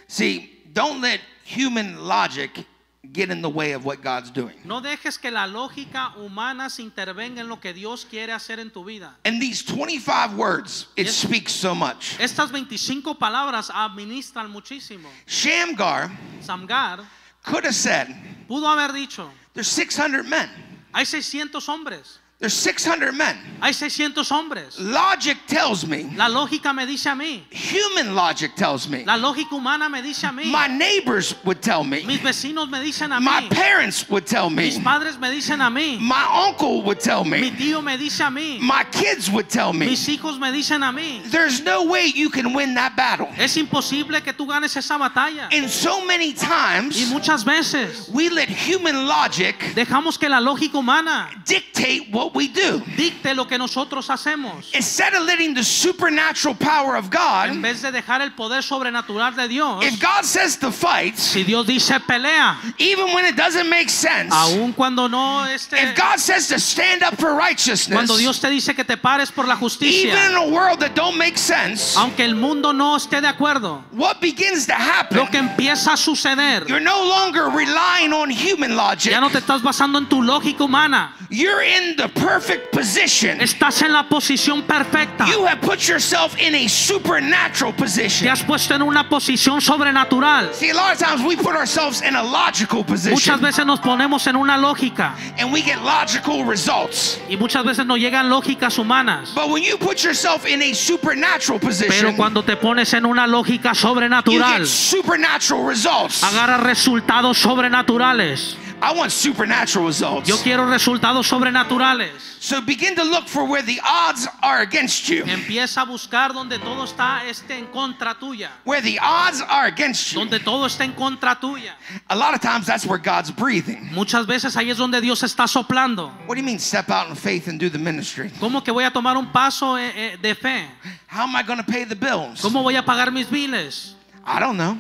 See, don't let human logic get in the way of what God's doing. No dejes que la lógica humana se intervenga en lo que Dios quiere hacer en tu vida. And these 25 words, it Yes. speaks so much. Estas 25 palabras administran muchísimo. Shamgar Samgar could have said, pudo haber dicho, There's 600 men. hay 600 hombres, There's 600 men. hay 600 hombres. Logic tells me, La lógica me dice a mí, human logic tells me, la lógica humana me dice a mí, my neighbors would tell me, mis vecinos me dicen a mí. my parents would tell me. mis padres me dicen a mí, my uncle would tell me. mi tío me dice a mí, my kids would tell me. mis hijos me dicen a mí. There's no way you can win that battle. Es imposible que tú ganes esa batalla. And so many times. Y muchas veces we let human logic dejamos que la lógica humana dictate what we do. dicte lo que nosotros hacemos. Instead of letting the supernatural power of En God, vez de dejar el poder sobrenatural de Dios, if God says to fight, si Dios dice pelea, even when it doesn't make sense, aun cuando no este, if God says to stand up for righteousness, cuando Dios te dice que te pares por la even in justicia, a world that don't make sense, aunque el mundo no esté de acuerdo, what begins to happen? lo que empieza a suceder, You're no longer relying on human logic. ya no te estás basando en tu lógica humana, You're in the perfect position. estás en la posición perfecta. You have put yourself in a supernatural Te position. has puesto en una posición sobrenatural. See, a lot of times we put ourselves in a logical Muchas position veces nos ponemos en una lógica and we get logical results. y muchas veces nos llegan lógicas humanas. But when you put yourself in a supernatural Pero position, cuando te pones en una lógica you sobrenatural, get supernatural results. agarra resultados sobrenaturales. I want supernatural results. Yo quiero resultados sobrenaturales. So begin to look for where the odds are against you. Empieza a buscar donde todo está este en contra tuya. Where the odds are against you. Donde todo está en contra tuya. A lot of times that's where God's breathing. Muchas veces ahí es donde Dios está soplando. What do you mean step out in faith and do the ministry? ¿Cómo que voy a tomar un paso eh, eh, de fe? How am I going to pay the bills? ¿Cómo voy a pagar mis biles? I don't know.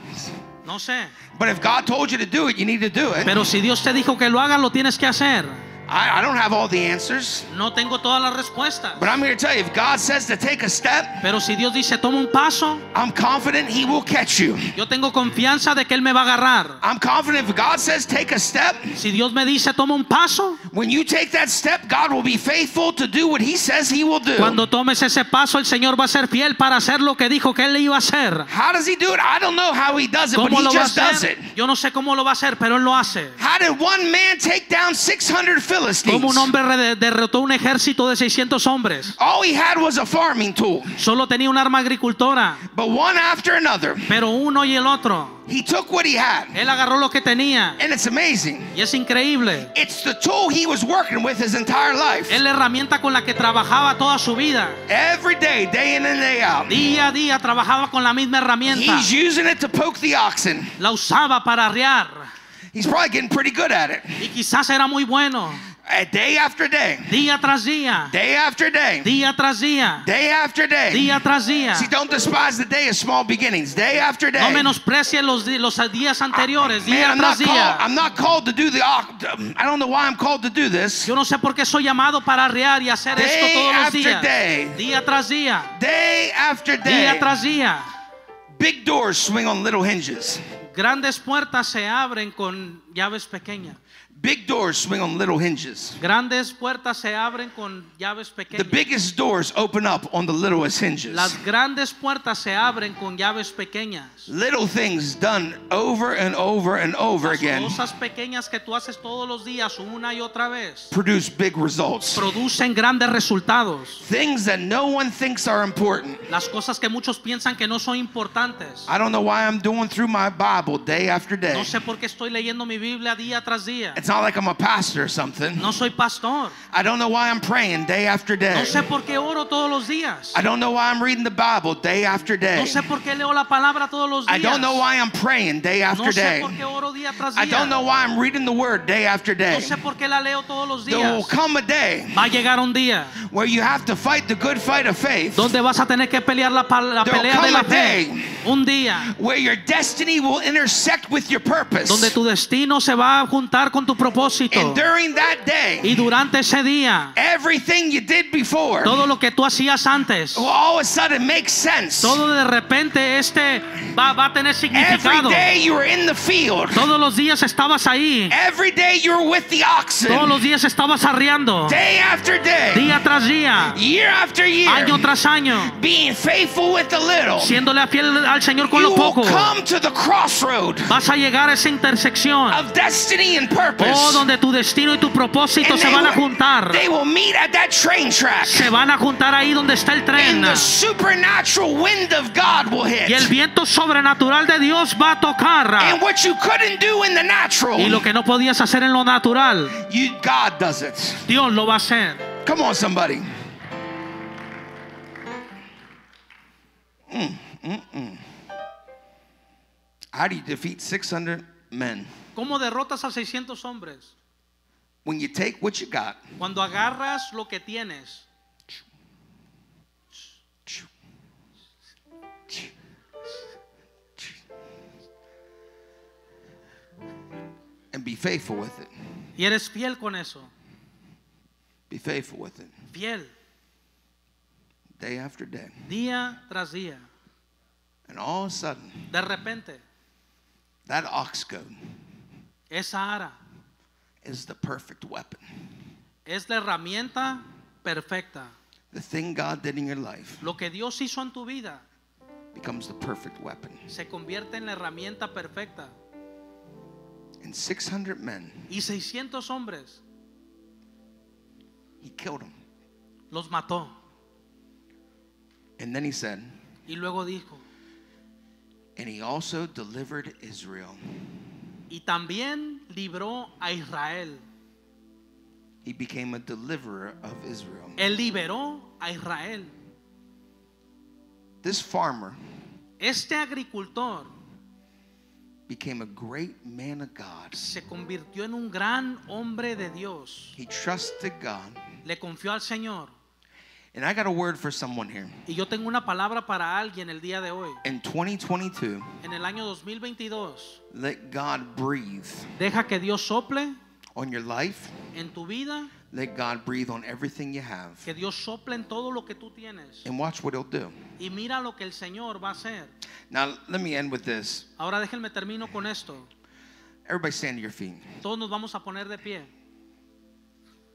No sé. But if God told you to do it, you need to do it. Pero si Dios te dijo que lo hagas, lo tienes que hacer. I, I don't have all the answers. No tengo todas las respuestas. But I'm here to tell you if God says to take a step, Pero si Dios dice toma un paso, I'm confident He will catch you. yo tengo confianza de que Él me va a agarrar. I'm confident if God says take a step, Si Dios me dice toma un paso, when you take that step, God will be faithful to do what He says He will do. cuando tomes ese paso, el Señor va a ser fiel para hacer lo que dijo que Él iba a hacer. How does He do it? I don't know how He does it, but He lo va a just does it. Yo no sé cómo lo va a hacer, pero Él lo hace. How did one man take down 600 Philistines? Como un hombre re- derrotó un ejército de 600 hombres. All he had was a farming tool, Solo tenía un arma agricultora, but one after another, pero uno y el otro. he took what he had. Él agarró lo que tenía. And it's amazing. Y es increíble. It's the tool he was working with his entire life. Es la herramienta con la que trabajaba toda su vida. Every day, day in and day out. Día a día trabajaba con la misma herramienta. He's using it to poke the oxen. La usaba para arrear. He's probably getting pretty good at it. Y quizás era muy bueno. Uh, Day after day, Día tras día. day after day, Día tras día. day after day. Día tras día. See, don't despise the day of small beginnings. Day after day. No menosprecie los, los días anteriores. Man, Día I'm not, tras called. I'm not called to do the. ox- I don't know why I'm called to do this. Yo no sé por qué soy llamado para arrear y hacer esto Day todos los after días. day. Día tras día. Day after day. Día tras día. Big doors swing on little hinges. Grandes puertas se abren con llaves pequeñas. Big doors swing on little hinges. Grandes puertas se abren con llaves pequeñas. The biggest doors open up on the littlest hinges. Las grandes puertas se abren con llaves pequeñas. Little things done over and over and over Las again cosas pequeñas que tú haces todos los días una y otra vez produce big results. producen grandes resultados. Things that no one thinks are important. Las cosas que muchos piensan que no son importantes. I don't know why I'm doing through my Bible day after day. No sé por qué estoy leyendo mi Biblia día tras día. It's not like I'm a pastor or something. No soy pastor. I don't know why I'm praying day after day. No sé por qué oro todos los días. I don't know why I'm reading the Bible day after day. No sé por qué leo la palabra todos los I don't know why I'm praying day after No sé day. por qué oro día tras I don't know why I'm reading the word day after No day. sé por qué la leo todos los There will come a day Va a llegar un día where you have to fight the good fight of faith, donde vas a tener que pelear la, la pelea de come la a fe. day Un día where your destiny will intersect with your purpose. donde tu destino se va a juntar con tu propósito. And during that day, Y durante ese día, everything you did before todo lo que tú hacías antes, all of a sudden make sense. todo de repente este va, va a tener Every significado. day you were in the field. Todos los días estabas ahí. Every day you were with the Todos oxen. los días estabas arriando. Day after day, Día tras día, year after year, año tras año, being faithful with the little. siéndole fiel al Señor con You lo will poco. come to the crossroad Vas a llegar a esa intersección. of destiny and purpose. Oh, donde tu destino y tu propósito se van a juntar. They will meet at that train track. Se van a juntar ahí donde está el tren. And the supernatural wind of God will hit. Y el viento sobrenatural de Dios va a tocar. And what you couldn't do in the natural, Y lo que no podías hacer en lo natural, you, God does it. Dios lo va a hacer. Come on, somebody. Mm, mm, mm. How do you defeat 600 men? ¿Cómo derrotas a 600 hombres? When you take what you got, Cuando agarras lo que tienes and be faithful with it. y eres fiel con eso. Be faithful with it. Fiel, Day after day. día tras día. And all of a sudden, De repente, that ox goad esa ara is the perfect weapon. es la herramienta perfecta. The thing God did in your life Lo que Dios hizo en tu vida becomes the perfect weapon. se convierte en la herramienta perfecta. And 600 men, Y 600 hombres he killed them. los mató. And then he said, Y luego dijo, and he also delivered Israel. Y también libró a Israel. He became a deliverer of Israel. Él liberó a Israel. This farmer Este agricultor became a great man of God. se convirtió en un gran hombre de Dios. He trusted God. Le confió al Señor. And I got a word for someone here. Y yo tengo una palabra para alguien el día de hoy. In 2022, En el año 2022, let God breathe deja que Dios sople on your life. en tu vida, Let God breathe on everything you have. que Dios sople en todo lo que tú tienes. And watch what he'll do. Y mira lo que el Señor va a hacer. Now, let me end with this. Ahora déjenme termino con esto. Everybody stand to your feet. Todos nos vamos a poner de pie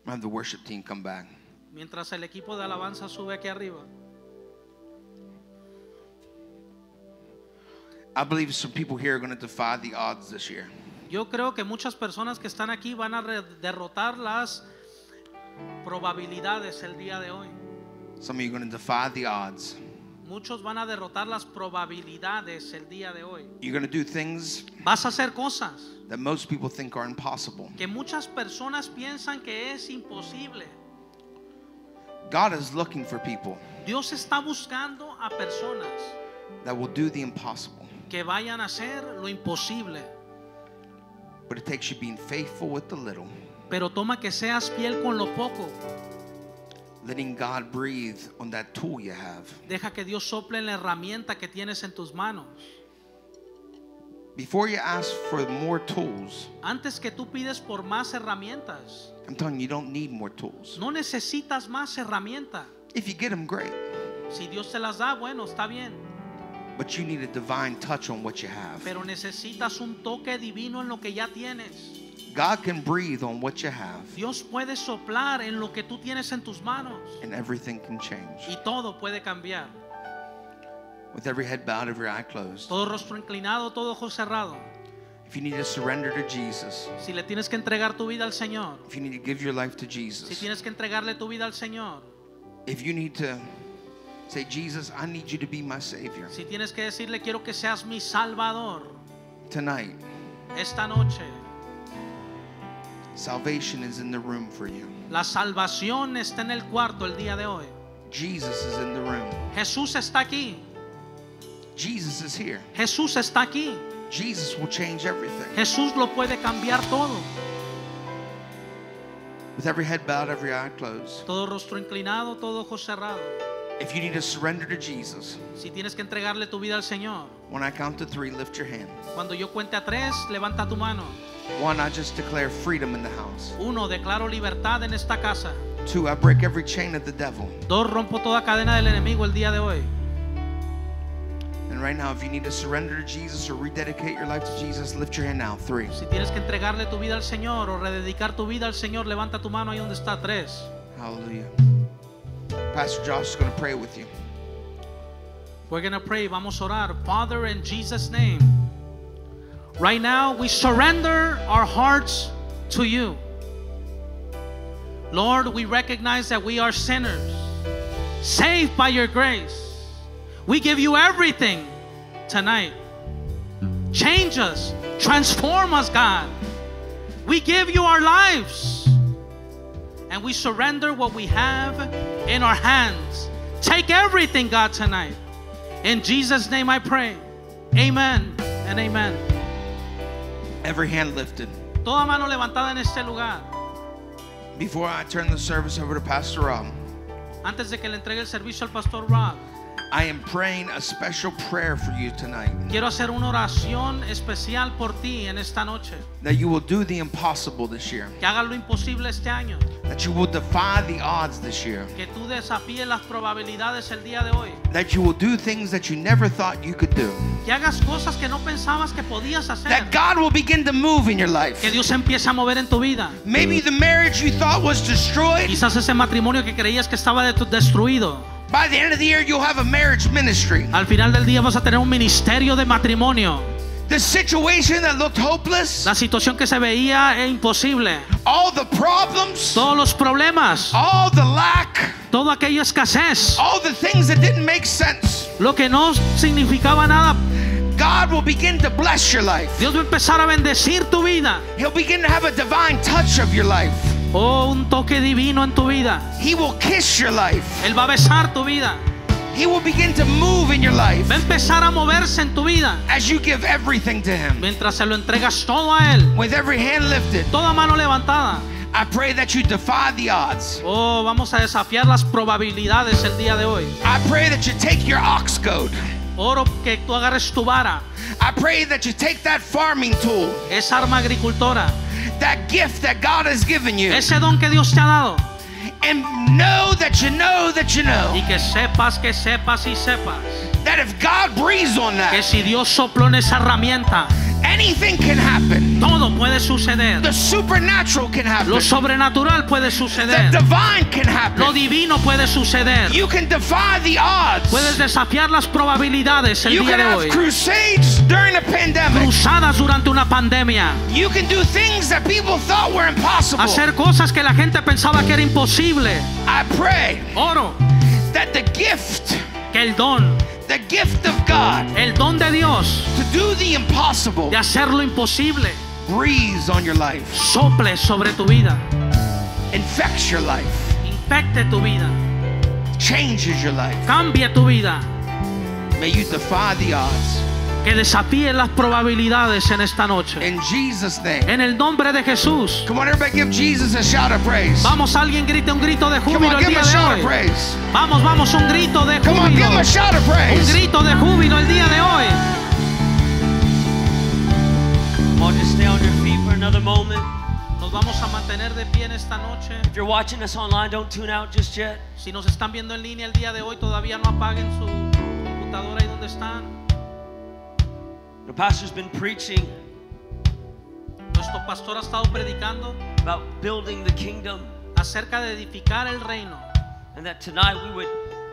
Have the worship team come back. mientras el equipo de alabanza sube aquí arriba. I believe some people here are going to defy the odds this year. Yo creo que muchas personas que están aquí van a derrotar las probabilidades el día de hoy. Some of you are going to defy the odds. Muchos van a derrotar las probabilidades el día de hoy. You're going to do things Vas a hacer cosas that most people think are impossible. que muchas personas piensan que es imposible. God is looking for people Dios está buscando a personas that will do the impossible. Que vayan a hacer lo imposible. But it takes you being faithful with the little, Pero toma que seas fiel con lo poco. letting God breathe on that tool you have. Deja que Dios sople en la herramienta que tienes en tus manos. Before you ask for more tools, Antes que tú pides por más herramientas, I'm telling you, you don't need more tools. no necesitas más herramienta. If you get them, great. Si Dios te las da, bueno, está bien. But you need a divine touch on what you have. Pero necesitas un toque divino en lo que ya tienes. God can breathe on what you have, Dios puede soplar en lo que tú tienes en tus manos and everything can change. y todo puede cambiar. With every head bowed, every eye closed. Todo rostro inclinado, todo ojo cerrado. If you need to surrender to Jesus, Si le tienes que entregar tu vida al Señor, if you need to give your life to Jesus. si tienes que entregarle tu vida al Señor, if you need to say, Jesus, I need you to be my Savior si tienes que decirle quiero que seas mi Salvador tonight, esta noche, salvation is in the room for you. la salvación está en el cuarto el día de hoy. Jesus is in the room. Jesús está aquí. Jesus is here. Jesús está aquí. Jesus will change everything. Jesús lo puede cambiar todo. With every head bowed, every eye closed. Todo rostro inclinado, todo ojo cerrado. If you need to surrender to Jesus, Si tienes que entregarle tu vida al Señor, when I count to three, lift your hand. cuando yo cuente a tres, levanta tu mano. One, I just declare freedom in the house. Uno, declaro libertad en esta casa. Two, I break every chain of the devil. Dos, rompo toda cadena del enemigo el día de hoy. And right now, if you need to surrender to Jesus or rededicate your life to Jesus, lift your hand now. Three. Si tienes que entregarle tu vida al Señor o rededicar tu vida al Señor, levanta tu mano ahí donde está. Tres. Hallelujah. Pastor Josh is going to pray with you. We're going to pray. Vamos orar. Father, in Jesus' name. Right now, we surrender our hearts to you. Lord, we recognize that we are sinners, saved by your grace. We give you everything tonight. Change us, transform us, God. We give you our lives and we surrender what we have in our hands. Take everything, God, tonight. In Jesus' name I pray. Amen and amen. Every hand lifted. Toda mano levantada en este lugar. Before I turn the service over to Pastor Rob, Antes de que le entregue el servicio al pastor Rob, I am praying a special prayer for you tonight. quiero hacer una oración especial por ti en esta noche. That you will do the impossible this year. Que hagas lo imposible este año. That you will defy the odds this year. Que tú desafíes las probabilidades el día de hoy. That you will do things that you never thought you could do. Que hagas cosas que no pensabas que podías hacer. That God will begin to move in your life. Que Dios empiece a mover en tu vida. Maybe the marriage you thought was destroyed, Quizás ese matrimonio que creías que estaba destruido. By the end of the year, you'll have a marriage ministry. Al final del día vas a tener un ministerio de matrimonio. The situation that looked hopeless, La situación que se veía es imposible. all the problems, Todos los problemas, all the lack, toda aquella escasez, all the things that didn't make sense, lo que no significaba nada, God will begin to bless your life. Dios va a empezar a bendecir tu vida. He'll begin to have a divine touch of your life. Oh, un toque divino en tu vida. He will kiss your life. Él va a besar tu vida. He will begin to move in your life Va a empezar a moverse en tu vida. as you give everything to Him. Mientras se lo entregas todo a Él. With every hand lifted, Toda mano levantada. I pray that you defy the odds. Oh, vamos a desafiar las probabilidades el día de hoy. I pray that you take your ox goad. Oro que tú agarres tu vara, I pray that you take that farming tool, esa arma agricultora, that gift that God has given you, ese don que Dios te ha dado. and know that you know that you know Y que sepas, que sepas y sepas that if God breathes on que that, si Dios sopló en esa herramienta, anything can happen. todo puede suceder. The supernatural can happen. Lo sobrenatural puede The suceder. divine can Lo happen. divino puede suceder. You can defy the odds. Puedes desafiar las probabilidades el You día can de have hoy. crusades during a pandemic. Cruzadas durante una pandemia. You can do things that people thought were impossible. Hacer cosas que la gente pensaba que era imposible. I pray Oro that the gift, que el don, the gift of God el don de Dios to do the impossible de hacer lo imposible, breathes on your life, sople sobre tu vida, infects your life, infecte tu vida, changes your life. Cambia tu vida, May you defy the odds. Que desafíe las probabilidades en esta noche. In Jesus' name. En el nombre de Jesús. Come on, everybody, give Jesus a shout of praise. Vamos, alguien grite un grito de Come júbilo on, el give him día a de shout of hoy. praise. Vamos, vamos, un grito de Come on, give him júbilo. a shout of Un praise. grito de júbilo el día de hoy. Come on, just stay on your feet for another moment. Nos vamos a mantener de pie en esta noche. If you're watching us online, don't tune out just yet. Si nos están viendo en línea el día de hoy, todavía no apaguen su computadora ahí donde están. The pastor's been preaching Nuestro pastor ha estado predicando about building the kingdom, acerca de edificar el reino. and that tonight we would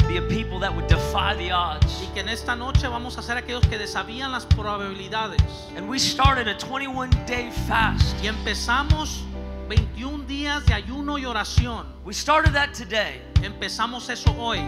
be a people that would defy the odds. Y que en esta noche vamos a ser aquellos que desafían las probabilidades. And we started a 21 day fast. Y empezamos 21 días de ayuno y oración. We started that today. Empezamos eso hoy.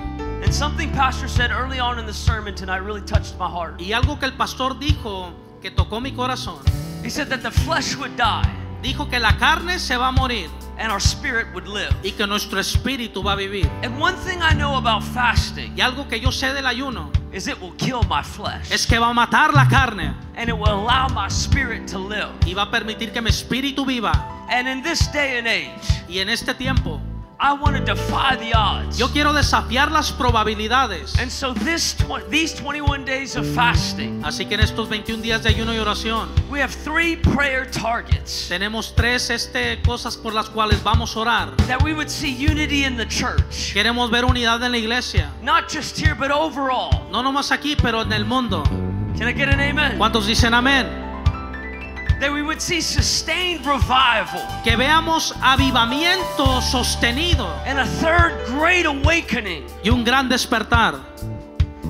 And something Pastor said early on in the sermon tonight really touched my heart. Y algo que el pastor dijo que tocó mi corazón. He said that the flesh would die Dijo que la carne se va a morir and our spirit would live. y que nuestro espíritu va a vivir. And one thing I know about fasting Y algo que yo sé del ayuno is it will kill my flesh es que va a matar la carne and it will allow my spirit to live. y va a permitir que mi espíritu viva. And in this day and age, Y en este tiempo I want to defy the odds. yo quiero desafiar las probabilidades. And so this these 21 days of fasting, Así que en estos 21 días de ayuno y oración we have three prayer targets tenemos tres este, cosas por las cuales vamos a orar. that we would see unity in the church. Queremos ver unidad en la iglesia. Not just here, but overall. No nomás aquí, pero en el mundo. Can I get an amen? ¿Cuántos dicen amén? That we would see sustained revival Que veamos avivamiento sostenido and a third great awakening, y un gran despertar.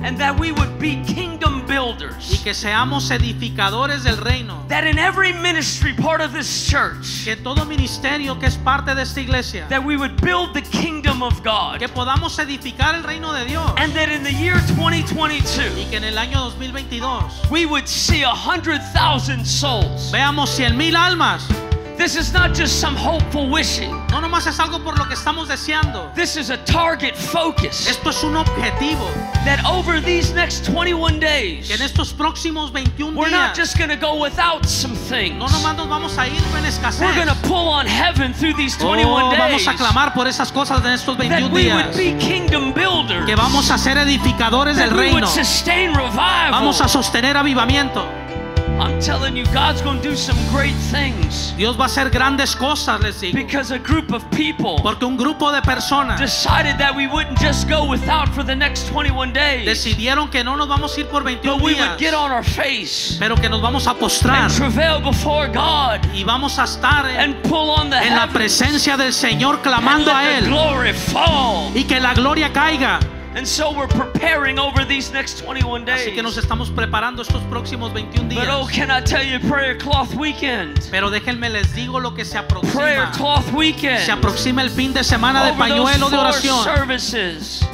And that we would be kingdom builders. Y que seamos edificadores del reino. That in every ministry part of this church, Que todo ministerio que es parte de esta iglesia, that we would build the kingdom of God. que podamos edificar el reino de Dios. And that in the year 2022, Y que en el año 2022 we would see a hundred thousand souls. veamos 100 mil almas. This is not just some hopeful wishing. No nomás es algo por lo que estamos deseando. This is a target focus Esto es un objetivo. that over these next 21 days, Que en estos próximos 21 we're not días just going to go without some things. no nomás nos vamos a ir en escasez. We're going to pull on heaven through these Oh, 21 vamos days. a clamar por esas cosas en estos That 21 we would días. be kingdom builders. Que vamos a ser edificadores That del we would sustain revival. Vamos a sostener avivamiento. I'm telling you, God's going to do some great things Dios va a hacer grandes cosas, les digo. because a group of people Porque un grupo de personas decided that we wouldn't just go without for the next 21 days, decidieron que no nos vamos a ir por 21 but we días, would get on our face pero que nos vamos a postrar and travail before God y vamos a estar en, and pull on the en la presencia del Señor and clamando a the Él glory fall. y que la gloria caiga. And so we're preparing over these next 21 days. Así que nos estamos preparando estos próximos 21 But oh, días. can I tell you, prayer cloth weekend, Pero déjenme les digo lo que se prayer aproxima. cloth weekend, Se aproxima el fin de semana de over pañuelo de oración. services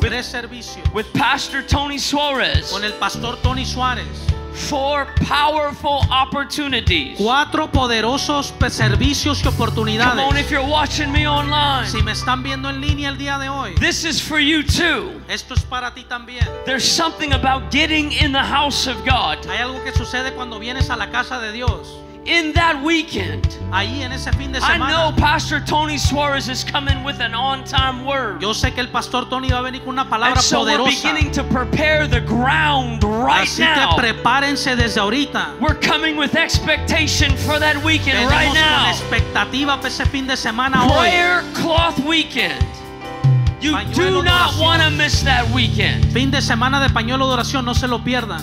Tres servicios with Pastor Tony Suarez. con el pastor Tony Suárez. Four powerful opportunities. Cuatro poderosos servicios y Come on, oportunidades. if you're watching me online, Si me están viendo en línea el día de hoy, this is for you too. esto es para ti también. There's something about getting in the house of God. Hay algo que sucede cuando vienes a la casa de Dios. In that weekend, Ahí en ese fin de I know. Pastor Tony Suarez is coming with an on time word. Yo sé que el pastor Tony va a venir con una palabra And so we're beginning to prepare the ground right Así que now. prepárense desde ahorita. We're coming with expectation for that weekend Tenemos right con now. expectativa para ese fin de semana hoy. Prayer cloth weekend. You Pañuelo do not want to miss that weekend. Fin de semana de pañuelo de oración, no se lo pierdan.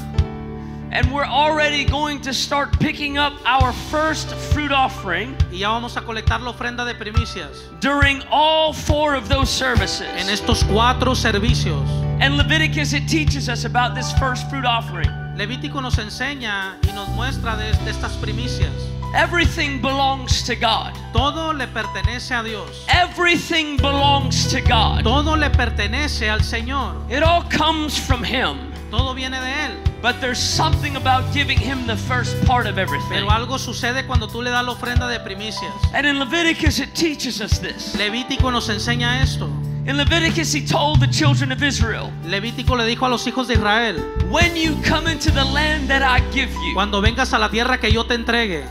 And we're already going to start picking up our first fruit offering Y ya vamos a colectar la ofrenda de primicias during all four of those en services. estos cuatro servicios. And Leviticus, it teaches us about this first fruit offering. Levítico nos enseña y nos muestra de, de estas primicias. Everything belongs to God. Todo le pertenece a Dios. Everything belongs to God. Todo le pertenece al Señor. It all comes from Him. Todo viene de Él. But there's something about giving Him the first part of everything. Pero algo sucede cuando tú le das la ofrenda de primicias. And in Leviticus, it teaches us this. Levítico nos enseña esto. In Leviticus, He told the children of Israel, Levítico le dijo a los hijos de Israel, When you come into the land that I give you, cuando vengas a la tierra que yo te entregue,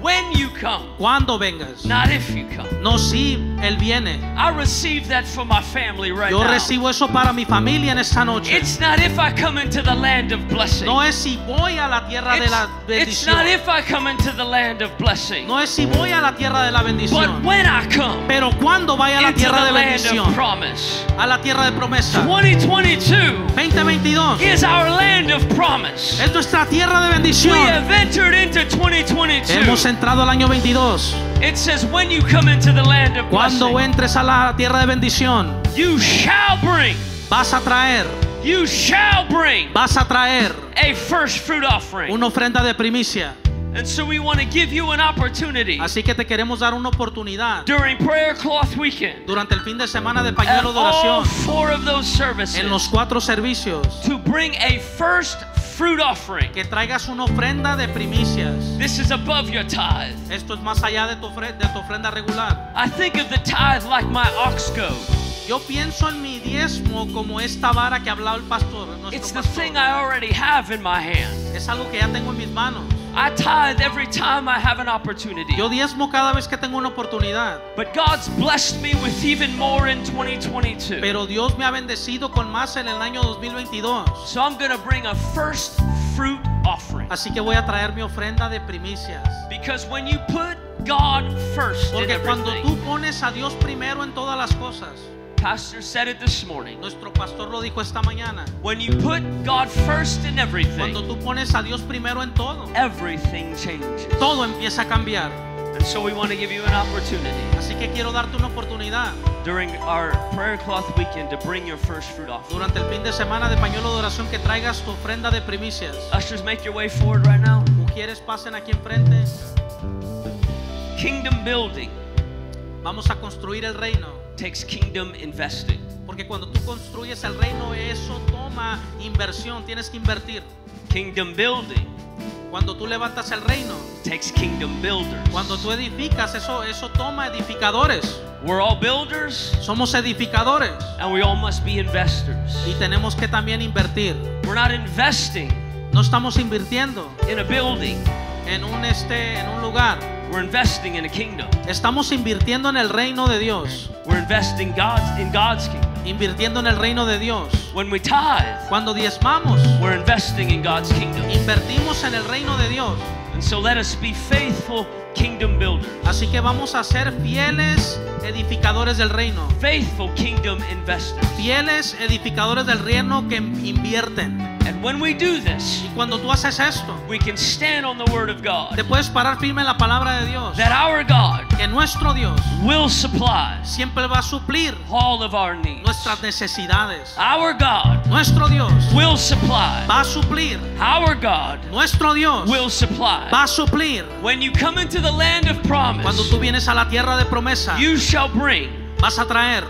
when you come, cuando vengas, not if you come. no si Él viene. I receive that for my family right Yo now. recibo eso para mi familia en esta noche. It's not if I come into the land of blessing. No es si voy a la tierra de It's, la it's not bendición. if I come into the land of blessing. No es si voy a la tierra de la But bendición. when I come Pero cuando vaya a la tierra de bendición, promise, a la tierra de promesa. 2022 2022 is our land of promise. es nuestra tierra de We bendición. have entered into 2022 Hemos entrado al año 22, it says, when you come into the land of cuando blessing, entres a la tierra de bendición, you shall bring, vas a traer, you shall bring vas a traer a first fruit offering. una ofrenda de primicia. And so we want to give you an opportunity Así que te queremos dar una oportunidad during prayer cloth weekend durante el fin de semana de pañuelo de all oración four of those services en los cuatro servicios to bring a first fruit offering. que traigas una ofrenda de primicias. This is above your tithe. Esto es más allá de tu, ofre- de tu ofrenda regular. I think of the tithe like my ox goad. Yo pienso en mi diezmo como esta vara que hablaba el pastor. It's the pastor. thing I already have in my hand. Es algo que ya tengo en mis manos. I tithe every time I have an opportunity. Yo diezmo cada vez que tengo una oportunidad. But God's blessed me with even more in 2022. Pero Dios me ha bendecido con más en el año 2022. So I'm going to bring a first fruit offering. Así que voy a traer mi ofrenda de primicias. Because when you put God first in Porque cuando tú pones a Dios primero en todas las cosas, Pastor said it this morning. nuestro pastor lo dijo esta mañana, When you put God first in cuando everything, tú pones a Dios primero en todo, everything changes. todo empieza a cambiar. And so we want to give you an opportunity Así que quiero darte una oportunidad during our prayer cloth weekend to bring your first fruit offering. durante el fin de semana de pañuelo de oración que traigas tu ofrenda de primicias. Ushers, make your way forward right now. Mujeres pasen aquí enfrente. Kingdom building Vamos a construir el reino. Takes kingdom investing. Porque cuando tú construyes el reino, eso toma inversión. Tienes que invertir. Kingdom building Cuando tú levantas el reino, takes kingdom builders. cuando tú edificas, eso, eso toma edificadores. We're all builders Somos edificadores and we all must be investors. y tenemos que también invertir. We're not investing No estamos invirtiendo in a building, en un, este, en un lugar. We're investing in a kingdom. Estamos invirtiendo en el reino de Dios. We're investing God's in God's kingdom. Invirtiendo en el reino de Dios. When we tithe, Cuando diezmamos, we're investing in God's kingdom. invertimos en el reino de Dios. And so let us be faithful kingdom builders, Así que vamos a ser fieles edificadores del reino. faithful kingdom investors. Fieles edificadores del reino que invierten. When we do this, Y cuando tú haces esto, we can stand on the word of te God puedes parar firme en la palabra de Dios. that our God Que nuestro Dios will supply siempre va a suplir all of our needs. nuestras necesidades. Our God Nuestro Dios will supply. va a suplir. Our God Nuestro Dios will supply. va a suplir. When you come into the land of promise, Cuando tú vienes a la tierra de promesa, you shall bring, vas a traer.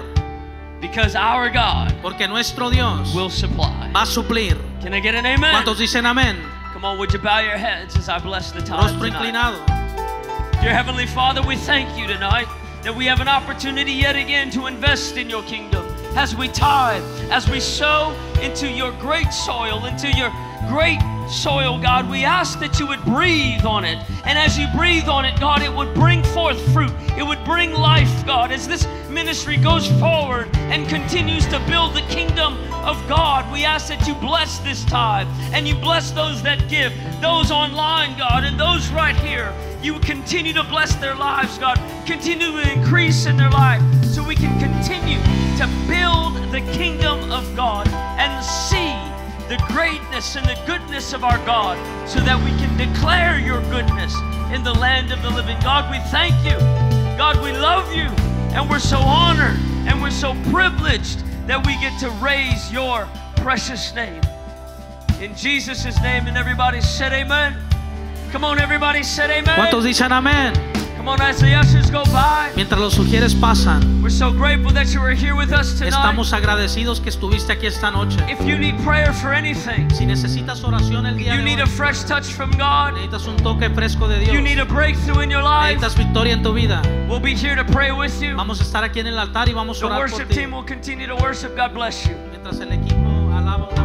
because our God Porque nuestro Dios will supply. va a suplir. Can I get an amen? ¿Cuántos dicen amén? Come on, would you bow your heads as I bless the time Rostro tonight? inclinado. Dear Heavenly Father, we thank you tonight that we have an opportunity yet again to invest in your kingdom as we tithe, as we sow into your great soil, into your great soil, God. We ask that you would breathe on it. And as you breathe on it, God, it would bring forth fruit. It would bring life, God, as this ministry goes forward and continues to build the kingdom of God. We ask that you bless this tithe and you bless those that give, those online, God, and those right here. You continue to bless their lives, God. Continue to increase in their life so we can continue to build the kingdom of God and see the greatness and the goodness of our God so that we can declare your goodness in the land of the living. God, we thank you. God, we love you. And we're so honored and we're so privileged that we get to raise your precious name. In Jesus' name, and everybody said amen. Come on, everybody said amen. ¿Cuántos dicen amén? Mientras los sugieres pasan, estamos agradecidos que estuviste aquí esta noche. si necesitas oración el día de hoy, necesitas un toque fresco de Dios, necesitas victoria en tu vida, vamos a estar aquí en el altar y vamos a orar por ti. Mientras el equipo alaba una